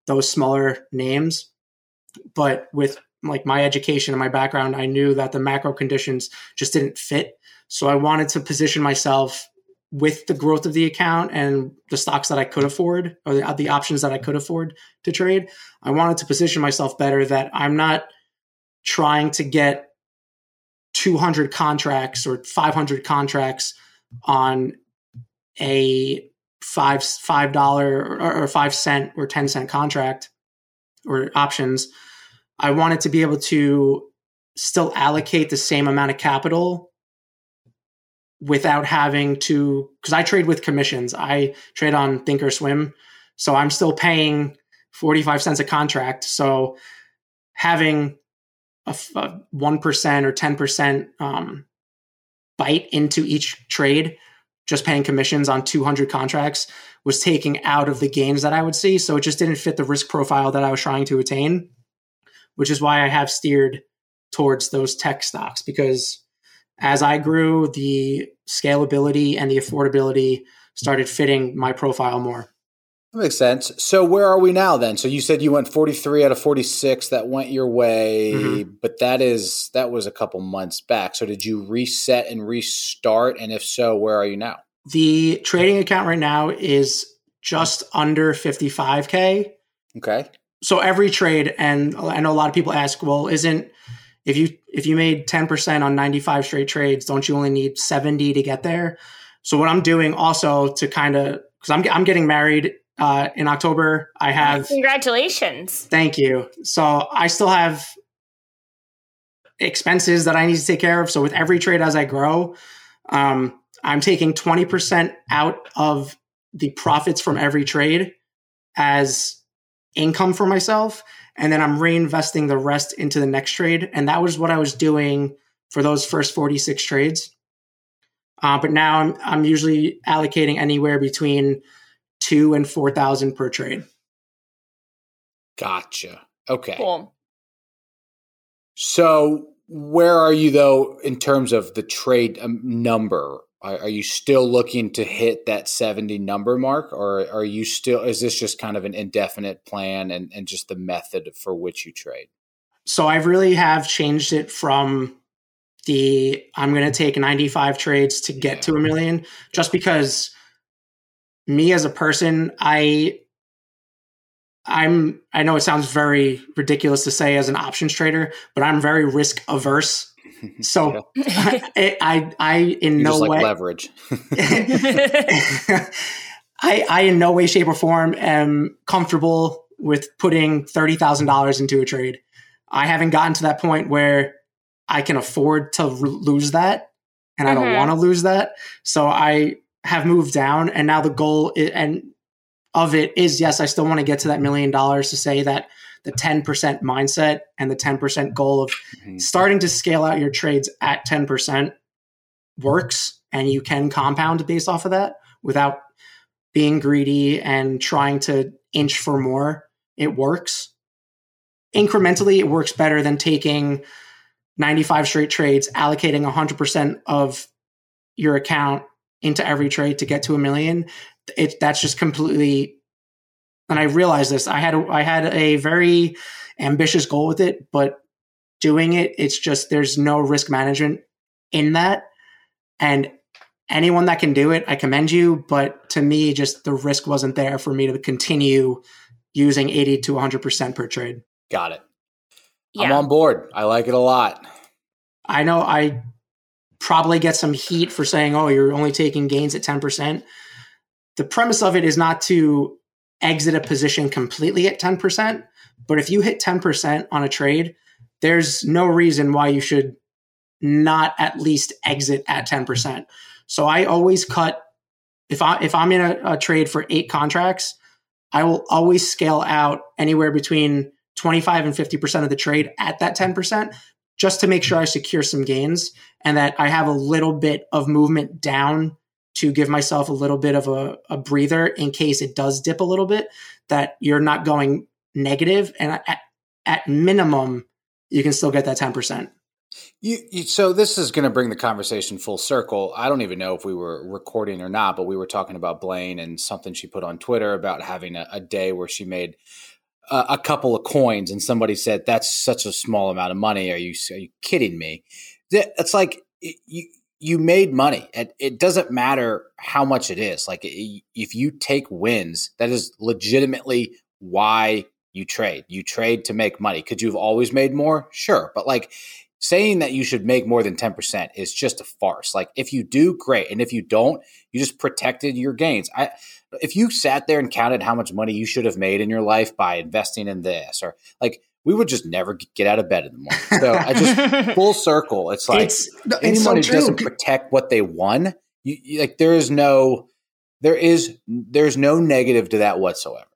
C: those smaller names. But with like my education and my background, I knew that the macro conditions just didn't fit. So I wanted to position myself with the growth of the account and the stocks that I could afford or the, the options that I could afford to trade. I wanted to position myself better that I'm not trying to get 200 contracts or 500 contracts on a five five dollar or, five cent or ten cent contract or options I wanted to be able to still allocate the same amount of capital without having to because I trade with commissions. I trade on Thinkorswim, so I'm still paying 45 cents a contract. So having a, 1% or 10% um, bite into each trade, just paying commissions on 200 contracts was taking out of the gains that I would see. So it just didn't fit the risk profile that I was trying to attain which is why I have steered towards those tech stocks because as I grew, the scalability and the affordability started fitting my profile more.
D: That makes sense. So where are we now then? So you said you went 43 out of 46 that went your way, mm-hmm. but that is that was a couple months back. So did you reset and restart and if so, where are you now?
C: The trading account right now is just under 55k.
D: Okay
C: so every trade, and I know a lot of people ask, well, isn't if you if you made ten percent on ninety five straight trades, don't you only need seventy to get there? So what I'm doing also to kind of because I'm I'm getting married uh, in October. I have
A: congratulations.
C: Thank you. So I still have expenses that I need to take care of. So with every trade as I grow, um, I'm taking 20% out of the profits from every trade as income for myself. And then I'm reinvesting the rest into the next trade. And that was what I was doing for those first 46 trades. Uh, but now I'm, I'm usually allocating anywhere between two and 4,000 per trade.
D: Gotcha. Okay.
A: Cool.
D: So, where are you though in terms of the trade um, number? Are, are, you still looking to hit that 70 number mark, or are you still, is this just kind of an indefinite plan and, and just the method for which you trade?
C: So, I really have changed it from the I'm going to take 95 trades to get yeah. to a million just because me as a person, I I'm I know it sounds very ridiculous to say as an options trader, but I'm very risk averse. So I, I, I in
D: you
C: no
D: like
C: way
D: leverage.
C: I I in no way, shape, or form am comfortable with putting thirty thousand dollars into a trade. I haven't gotten to that point where I can afford to r- lose that, and mm-hmm. I don't mm-hmm. want to lose that. So I have moved down, and now the goal is, and of it is yes, I still want to get to that million dollars to say that the 10% mindset and the 10% goal of mm-hmm. starting to scale out your trades at 10% works and you can compound based off of that without being greedy and trying to inch for more. It works. Incrementally, it works better than taking 95 straight trades, allocating 100% of your account into every trade to get to a million it that's just completely and I realized this. I had a, I had a very ambitious goal with it, but doing it, it's just there's no risk management in that. And anyone that can do it, I commend you. But to me, just the risk wasn't there for me to continue using 80 to 100% per trade.
D: Got it. Yeah. I'm on board. I like it a lot.
C: I know I probably get some heat for saying, oh, you're only taking gains at 10% the premise of it is not to exit a position completely at 10%, but if you hit 10% on a trade, there's no reason why you should not at least exit at 10%. So I always cut if I if I'm in a, a trade for 8 contracts, I will always scale out anywhere between 25 and 50% of the trade at that 10% just to make sure I secure some gains and that I have a little bit of movement down to give myself a little bit of a, a breather in case it does dip a little bit, that you're not going negative, and at, at minimum, you can still get that ten percent.
D: You, you, so this is going to bring the conversation full circle. I don't even know if we were recording or not, but we were talking about Blaine and something she put on Twitter about having a, a day where she made a, couple of coins, and somebody said that's such a small amount of money. Are you are you kidding me? It's like you you made money. It, it doesn't matter how much it is. Like if you take wins, that is legitimately why you trade. You trade to make money. Could you have always made more? Sure. But like saying that you should make more than 10% is just a farce. Like if you do, great. And if you don't, you just protected your gains. I if you sat there and counted how much money you should have made in your life by investing in this or like we would just never get out of bed in the morning. So I just full circle. It's like it's, anyone so who doesn't protect what they won, you, you, like there is no, there is there's no negative to that whatsoever.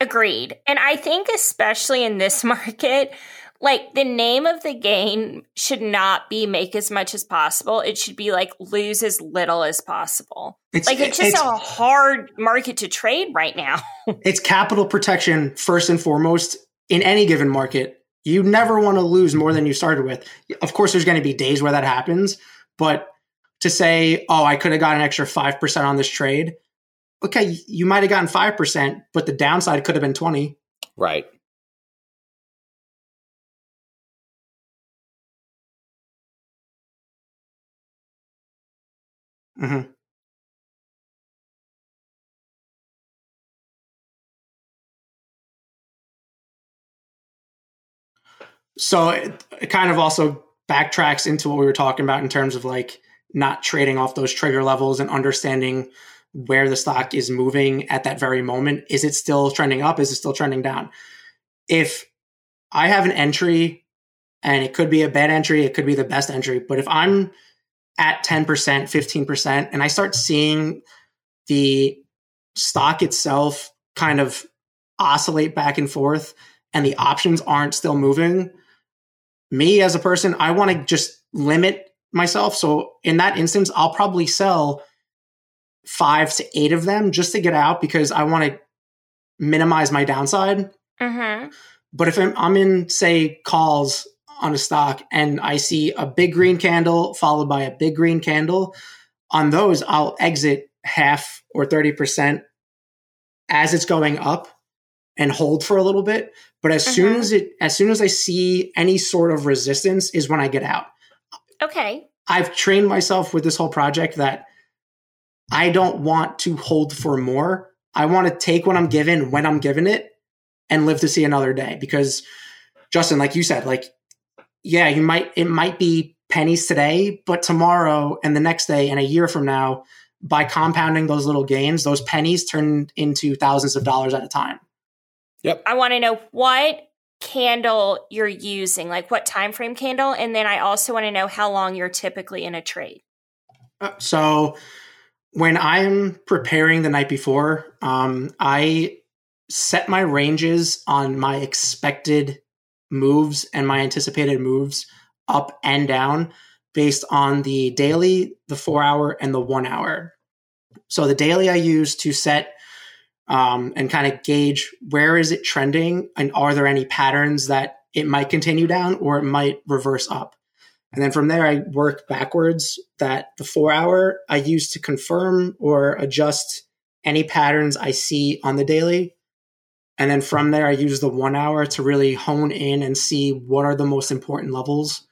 A: Agreed, and I think especially in this market, like the name of the game should not be make as much as possible. It should be like lose as little as possible. It's, like it's just it's, a hard market to trade right now.
C: it's capital protection first and foremost in any given market, you never want to lose more than you started with. Of course, there's going to be days where that happens, but to say, oh, I could have got an extra 5% on this trade, okay, you might have gotten 5%, but the downside could have been 20.
D: Right.
C: Mm-hmm. so it, it kind of also backtracks into what we were talking about in terms of like not trading off those trigger levels and understanding where the stock is moving at that very moment. Is it still trending up? Is it still trending down? If I have an entry and it could be a bad entry, it could be the best entry, but if I'm at 10%, 15%, and I start seeing the stock itself kind of oscillate back and forth and the options aren't still moving, me as a person, I want to just limit myself. So in that instance, I'll probably sell five to eight of them just to get out because I want to minimize my downside.
A: Mm-hmm.
C: But if I'm, I'm in, say, calls on a stock and I see a big green candle followed by a big green candle, on those, I'll exit half or 30% as it's going up and hold for a little bit. But as soon
A: Mhm.
C: as it, as soon as I see any sort of resistance, is when I get out.
A: Okay.
C: I've trained myself with this whole project that I don't want to hold for more. I want to take what I'm given when I'm given it and live to see another day. Because Justin, like you said, like, yeah, you might, it might be pennies today, but tomorrow and the next day and a year from now, by compounding those little gains, those pennies turn into thousands of dollars at a time. Yep.
A: I want to know what candle you're using, like what time frame candle, and then I also want to know how long you're typically in a trade.
C: Uh, So when I'm preparing the night before, um, I set my ranges on my expected moves and my anticipated moves up and down based on the daily, the four hour, and the one hour. So the daily I use to set um, and kind of gauge where is it trending and are there any patterns that it might continue down or it might reverse up. And then from there, I work backwards that the four hour I use to confirm or adjust any patterns I see on the daily. And then from there, I use the one hour to really hone in and see what are the most important levels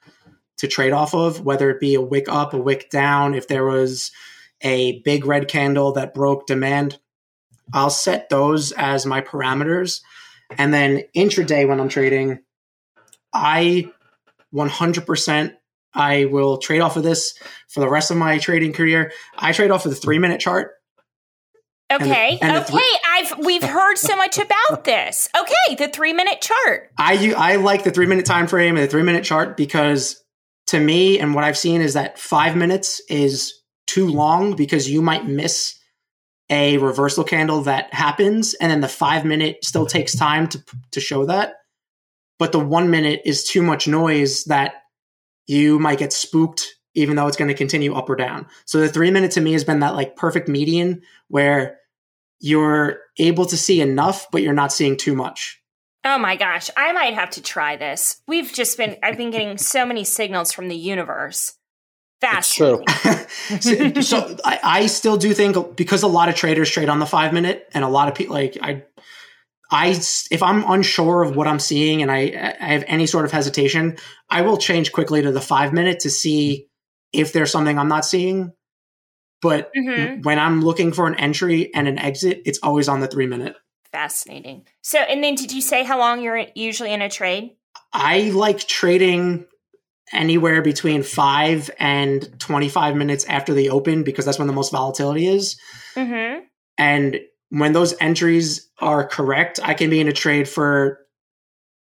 C: to trade off of, whether it be a wick up, a wick down, if there was a big red candle that broke demand. I'll set those as my parameters. And then intraday when I'm trading, I 100% I will trade off of this for the rest of my trading career. I trade off of the three minute chart.
A: Okay.
C: and the
A: okay.
C: three-
A: I've we've heard so much about this. Okay, the three minute chart.
C: I I like the three minute time frame and the three minute chart because to me and what I've seen is that five minutes is too long because you might miss a reversal candle that happens and then the five minute still takes time to to show that. But the one minute is too much noise that you might get spooked even though it's going to continue up or down. So the three minute to me has been that like perfect median where you're able to see enough, but you're not seeing too much.
A: Oh my gosh, I might have to try this. We've just been I've been getting so many signals from the universe.
D: It's
A: Fascinating.
D: true.
C: so, so I, I still do think because a lot of traders trade on the five minute and a lot of people like I, I, if I'm unsure of what I'm seeing and I, I have any sort of hesitation, I will change quickly to the five minute to see if there's something I'm not seeing. But
A: Mhm.
C: when I'm looking for an entry and an exit, it's always on the three minute.
A: Fascinating. So, and then did you say how long you're usually in a trade?
C: I like trading anywhere between five and 25 minutes after the open because that's when the most volatility is.
A: Mm-hmm.
C: And when those entries are correct, I can be in a trade for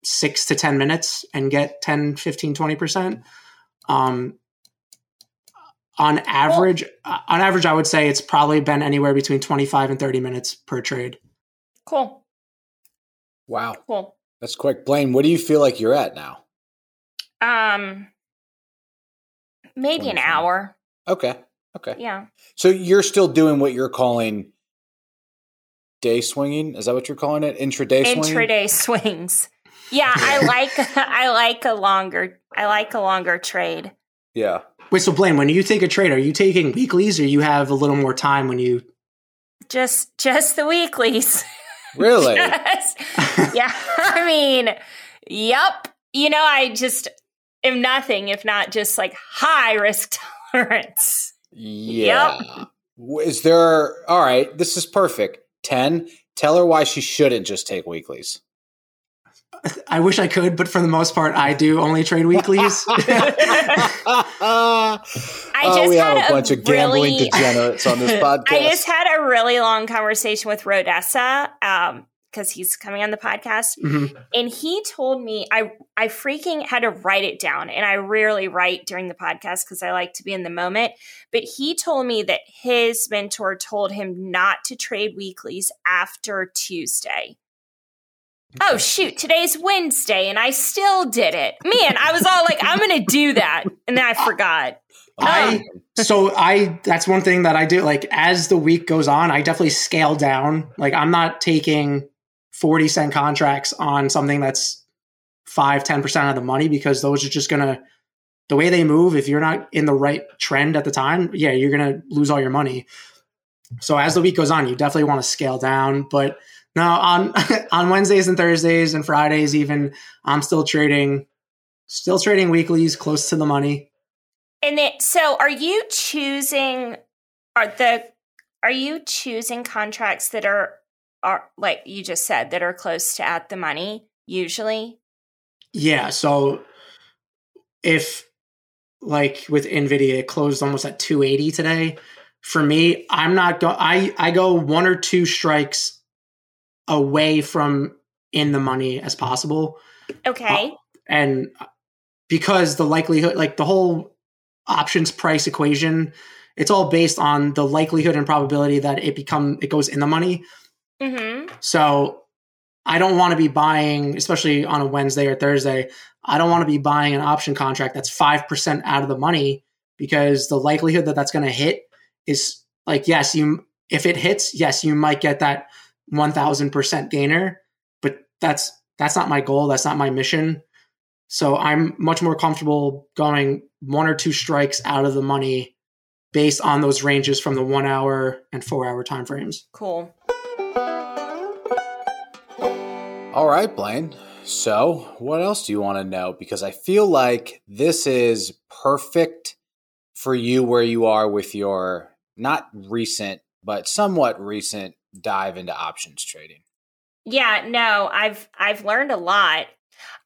C: six to 10 minutes and get 10, 15, 20%. Um, on average, uh, on average, I would say it's probably been anywhere between 25 and 30 minutes per trade.
A: Cool.
D: Wow,
A: Cool.
D: that's quick. Blaine, what do you feel like you're at now?
A: Um, maybe an hour.
D: Okay, okay.
A: Yeah.
D: So you're still doing what you're calling day swinging? Is that what you're calling it? Intraday swinging?
A: Intraday swings. Yeah, I like I like a longer I like a longer trade.
D: Yeah.
C: Wait, so Blaine, when you take a trade, are you taking weeklies or you have a little more time when you?
A: Just just the weeklies.
D: Really?
A: Just- yeah. I mean, yep. You know, I just am nothing if not just like high risk tolerance.
D: Yeah. W- Is there all right, this is perfect. Tin. Tell her why she shouldn't just take weeklies.
C: I wish I could, but for the most part, I do only trade weeklies.
D: I
A: just
D: oh, we
A: had
D: have a bunch of gambling
A: really-
D: degenerates on this podcast.
A: I just had a really long conversation with Rodessa um because he's coming on the podcast
C: Mhm.
A: and he told me I I freaking had to write it down and I rarely write during the podcast because I like to be in the moment but he told me that his mentor told him not to trade weeklies after Tuesday. Oh shoot, today's Wednesday and I still did it. Man, I was all like I'm going to do that and then I forgot.
C: I oh. so I that's one thing that I do. Like as the week goes on, I definitely scale down. Like I'm not taking 40 cent contracts on something that's five, 10% of the money because those are just gonna the way they move, if you're not in the right trend at the time, yeah, you're gonna lose all your money. So as the week goes on, you definitely want to scale down. But now on on Wednesdays and Thursdays and Fridays, even I'm still trading, still trading weeklies close to the money.
A: And then, so are you choosing are the are you choosing contracts that are are like you just said that are close to at the money usually?
C: Yeah. So if like with Nvidia, it closed almost at 280 today. For me, I'm not go. I I go one or two strikes away from in the money as possible,
A: Okay.
C: and because the likelihood, like the whole options price equation, it's all based on the likelihood and probability that it become it goes in the money.
A: mm-hmm.
C: So I don't want to be buying, especially on a Wednesday or Thursday, I don't want to be buying an option contract that's 5% out of the money because the likelihood that that's going to hit is like, yes, you, if it hits, yes, you might get that 1000% gainer, but that's, that's not my goal. That's not my mission. So I'm much more comfortable going one or two strikes out of the money based on those ranges from the one hour and four hour time frames.
A: Cool.
D: All right, Blaine. So, what else do you want to know? Because I feel like this is perfect for you where you are with your not recent, but somewhat recent dive into options trading.
A: Yeah, no, I've I've learned a lot.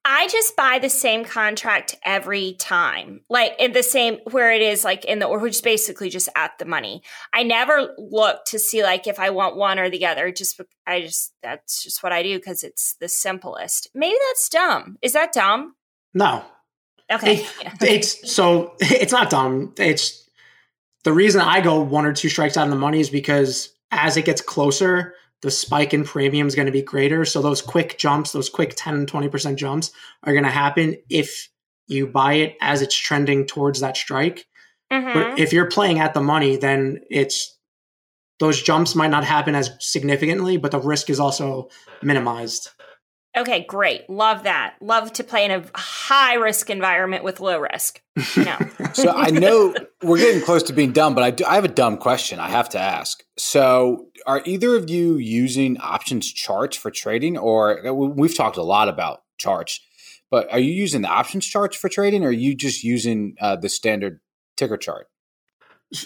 A: I just buy the same contract every time, like in the same where it is, like in the or which is basically just at the money. I never look to see like if I want one or the other. Just I just that's just what I do because it's the simplest. Maybe that's dumb. Is that dumb?
C: No,
A: Okay.
C: It- it's so it's not dumb. It's the reason I go one or two strikes out of the money is because as it gets closer, the spike in premium is going to be greater. So those quick jumps, those quick 10, and 20% jumps are going to happen if you buy it as it's trending towards that strike.
A: Mhm.
C: But if you're playing at the money, then it's those jumps might not happen as significantly, but the risk is also minimized.
A: Okay, great. Love that. Love to play in a high risk environment with low risk. No.
D: So, I know we're getting close to being done, but I, do, I have a dumb question I have to ask. So, are either of you using options charts for trading, or uh, we've talked a lot about charts, but are you using the options charts for trading, or are you just using uh, the standard ticker chart?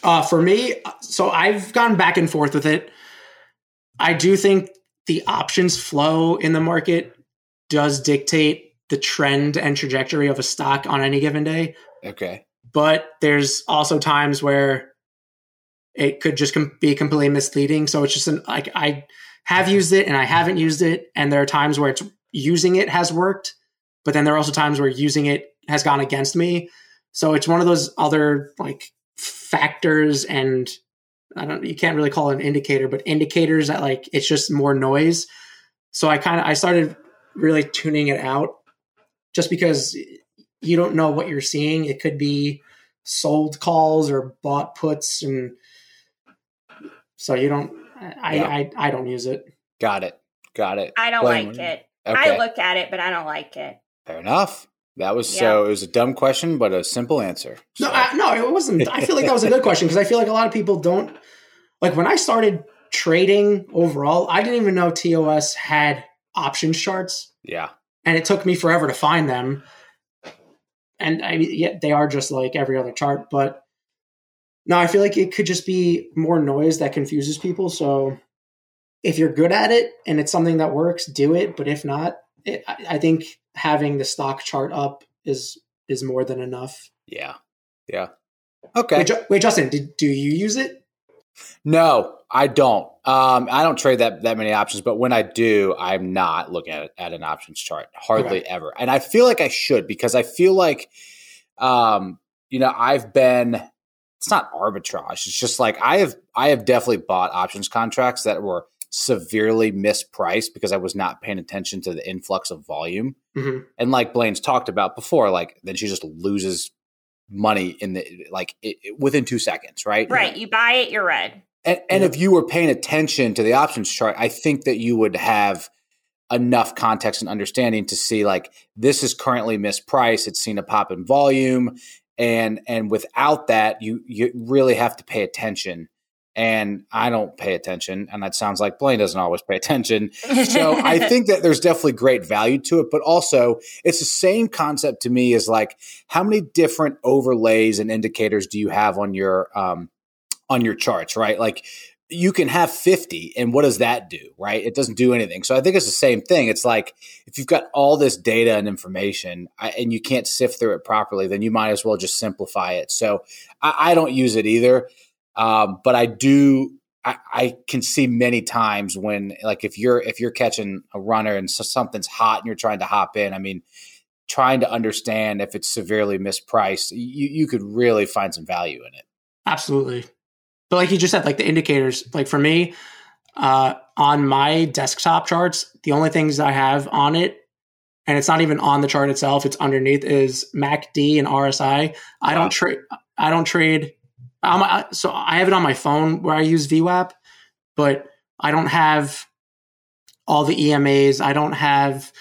C: Uh, for me, so I've gone back and forth with it. I do think the options flow in the market does dictate the trend and trajectory of a stock on any given day.
D: Okay.
C: But there's also times where it could just com- be completely misleading. So it's just an, like I have used it and I haven't used it, and there are times where it's using it has worked, but then there are also times where using it has gone against me. So it's one of those other like factors and I don't you can't really call it an indicator, but indicators that like it's just more noise. So I kind of I started really tuning it out just because you don't know what you're seeing. It could be sold calls or bought puts and so you don't I
D: Yeah.
C: I, I don't use it.
D: Got it. Got it.
A: I don't
D: Blaine,
A: like it.
D: Okay.
A: I look at it, but I don't like it.
D: Fair enough. That was
A: Yeah.
D: so. It was a dumb question, but a simple answer.
C: No, I, no, it wasn't. I feel like that was a good question because I feel like a lot of people don't like when I started trading overall. I didn't even know TOS had options charts,
D: yeah.
C: and it took me forever to find them. And I mean, yeah, they are just like every other chart, but no, I feel like it could just be more noise that confuses people. So if you're good at it and it's something that works, do it. But if not, it, I think having the stock chart up is is more than enough.
D: Yeah. Yeah. Okay.
C: Wait, wait Justin, did, do you use it?
D: No, I don't. Um, I don't trade that that many options, but when I do, I'm not looking at at an options chart hardly okay. ever. And I feel like I should because I feel like, um, you know, I've been. It's not arbitrage. It's just like I have. I have definitely bought options contracts that were severely mispriced because I was not paying attention to the influx of volume. Mm-hmm. And like Blaine's talked about before, like then she just loses money in the like it, it, within two seconds, right?
A: Right. You buy it, you're red.
D: And, and if you were paying attention to the options chart, I think that you would have enough context and understanding to see like this is currently mispriced. It's seen a pop in volume, and and without that, you you really have to pay attention. And I don't pay attention, and that sounds like Blaine doesn't always pay attention. So I think that there's definitely great value to it, but also it's the same concept to me as like how many different overlays and indicators do you have on your um, on your charts, right? Like you can have 50 and what does that do right? It doesn't do anything. So i think it's the same thing. It's like if you've got all this data and information and you can't sift through it properly then you might as well just simplify it. So i, I don't use it either um, but i do I, I, can see many times when like if you're if you're catching a runner and so something's hot and you're trying to hop in i mean trying to understand if it's severely mispriced you, you could really find some value in it
C: absolutely but like you just said, like the indicators, like for me, uh, on my desktop charts, the only things I have on it, and it's not even on the chart itself, it's underneath, is MACD and RSI. I don't trade. I don't trade. I'm, so I have it on my phone where I use VWAP, but I don't have all the EMAs. I don't have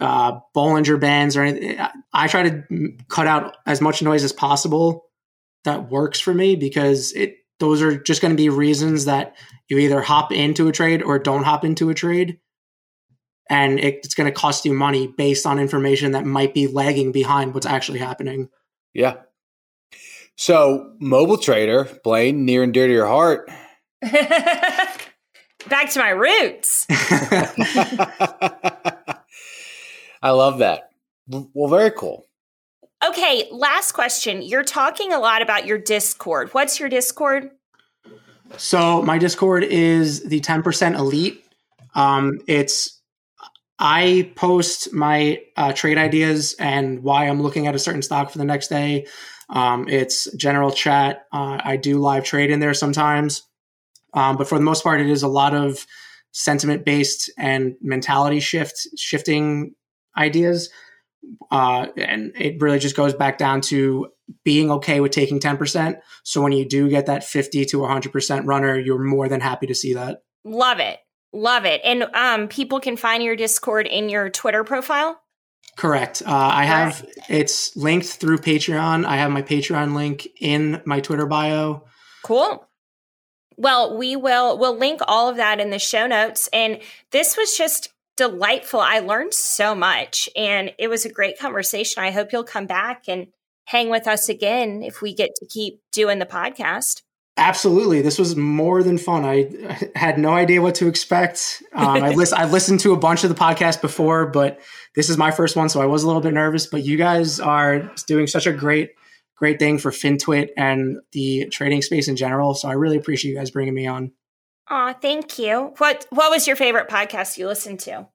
C: uh, Bollinger Bands or anything. I try to cut out as much noise as possible that works for me because it those are just going to be reasons that you either hop into a trade or don't hop into a trade. And it's going to cost you money based on information that might be lagging behind what's actually happening.
D: Yeah. So, mobile trader, Blaine, near and dear to your heart.
A: Back to my roots.
D: I love that. Well, very cool.
A: Okay, last question. You're talking a lot about your Discord. What's your Discord?
C: So my Discord is the 10% Elite. Um, it's I post my uh, trade ideas and why I'm looking at a certain stock for the next day. Um, it's general chat. Uh, I do live trade in there sometimes, um, but for the most part, it is a lot of sentiment based and mentality shift shifting ideas. Uh, and it really just goes back down to being okay with taking 10%. So when you do get that 50 to 100% runner, you're more than happy to see that.
A: Love it. Love it. And um, people can find your Discord in your Twitter profile?
C: Correct. Uh, I have it's linked through Patreon. I have my Patreon link in my Twitter bio.
A: Cool. Well, we will we'll link all of that in the show notes. And this was just delightful. I learned so much and it was a great conversation. I hope you'll come back and hang with us again if we get to keep doing the podcast.
C: Absolutely. This was more than fun. I had no idea what to expect. Um, I, list, I listened to a bunch of the podcast before, but this is my first one, so I was a little bit nervous. But you guys are doing such a great, great thing for FinTwit and the trading space in general. So I really appreciate you guys bringing me on.
A: Aw, thank you. What What was your favorite podcast you listened to?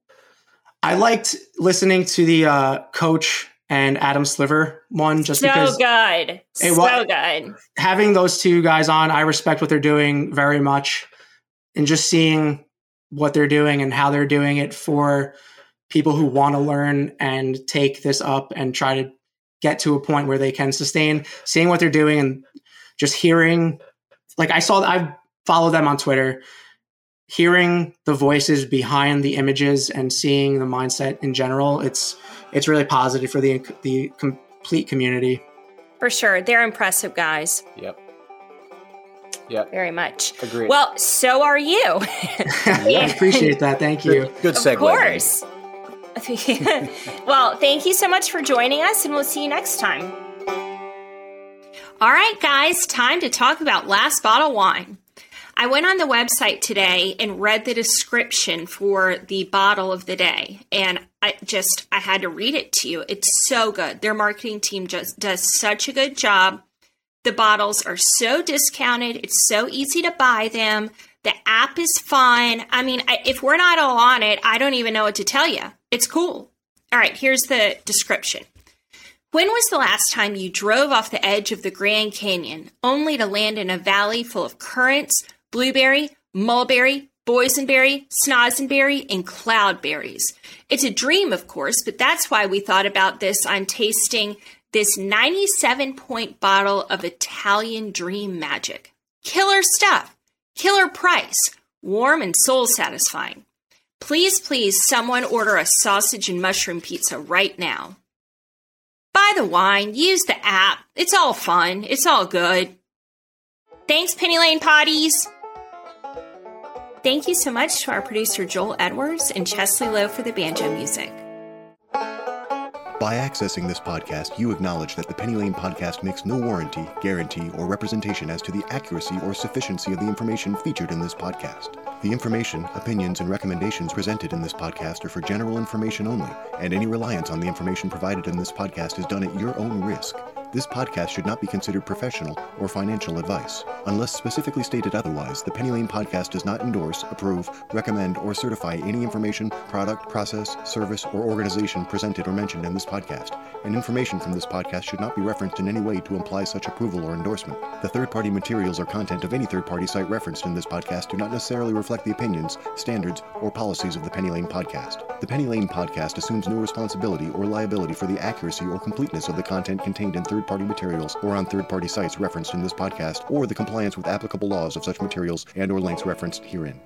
C: I liked listening to the uh, coach and Adam Sliver one just
A: so
C: because
A: good, so was, good.
C: Having those two guys on, I respect what they're doing very much, and just seeing what they're doing and how they're doing it for people who want to learn and take this up and try to get to a point where they can sustain. Seeing what they're doing and just hearing, like I saw, I've follow them on Twitter, hearing the voices behind the images and seeing the mindset in general, it's it's really positive for the the complete community.
A: For sure, they're impressive guys.
D: Yep. Yep.
A: Very much.
D: Agreed.
A: Well, so are you.
C: yeah, I appreciate that. Thank you.
D: Good, good segue.
A: Of course. well, thank you so much for joining us, and we'll see you next time. All right, guys, time to talk about Last Bottle Wine. I went on the website today and read the description for the bottle of the day, and I just I had to read it to you. It's so good. Their marketing team just does such a good job. The bottles are so discounted. It's so easy to buy them. The app is fun. I mean, if we're not all on it, I don't even know what to tell you. It's cool. All right, here's the description. When was the last time you drove off the edge of the Grand Canyon only to land in a valley full of currants, blueberry, mulberry, boysenberry, snozzenberry, and cloudberries? It's a dream, of course, but that's why we thought about this on tasting this 97 point bottle of Italian Dream Magic. Killer stuff, killer price, warm and soul satisfying. Please, please, someone order a sausage and mushroom pizza right now. Buy the wine, use the app. It's all fun, it's all good. Thanks, Penny Lane Potties. Thank you so much to our producer Joel Edwards and Chesley Lowe for the banjo music.
F: By accessing this podcast, you acknowledge that the Penny Lane podcast makes no warranty, guarantee, or representation as to the accuracy or sufficiency of the information featured in this podcast. The information, opinions, and recommendations presented in this podcast are for general information only, and any reliance on the information provided in this podcast is done at your own risk. This podcast should not be considered professional or financial advice. Unless specifically stated otherwise, the Penny Lane podcast does not endorse, approve, recommend, or certify any information, product, process, service, or organization presented or mentioned in this podcast, and information from this podcast should not be referenced in any way to imply such approval or endorsement. The third party materials or content of any third party site referenced in this podcast do not necessarily reflect the opinions, standards, or policies of the Penny Lane podcast. The Penny Lane podcast assumes no responsibility or liability for the accuracy or completeness of the content contained in third party materials or on third party sites referenced in this podcast or the compliance with applicable laws of such materials and or links referenced herein.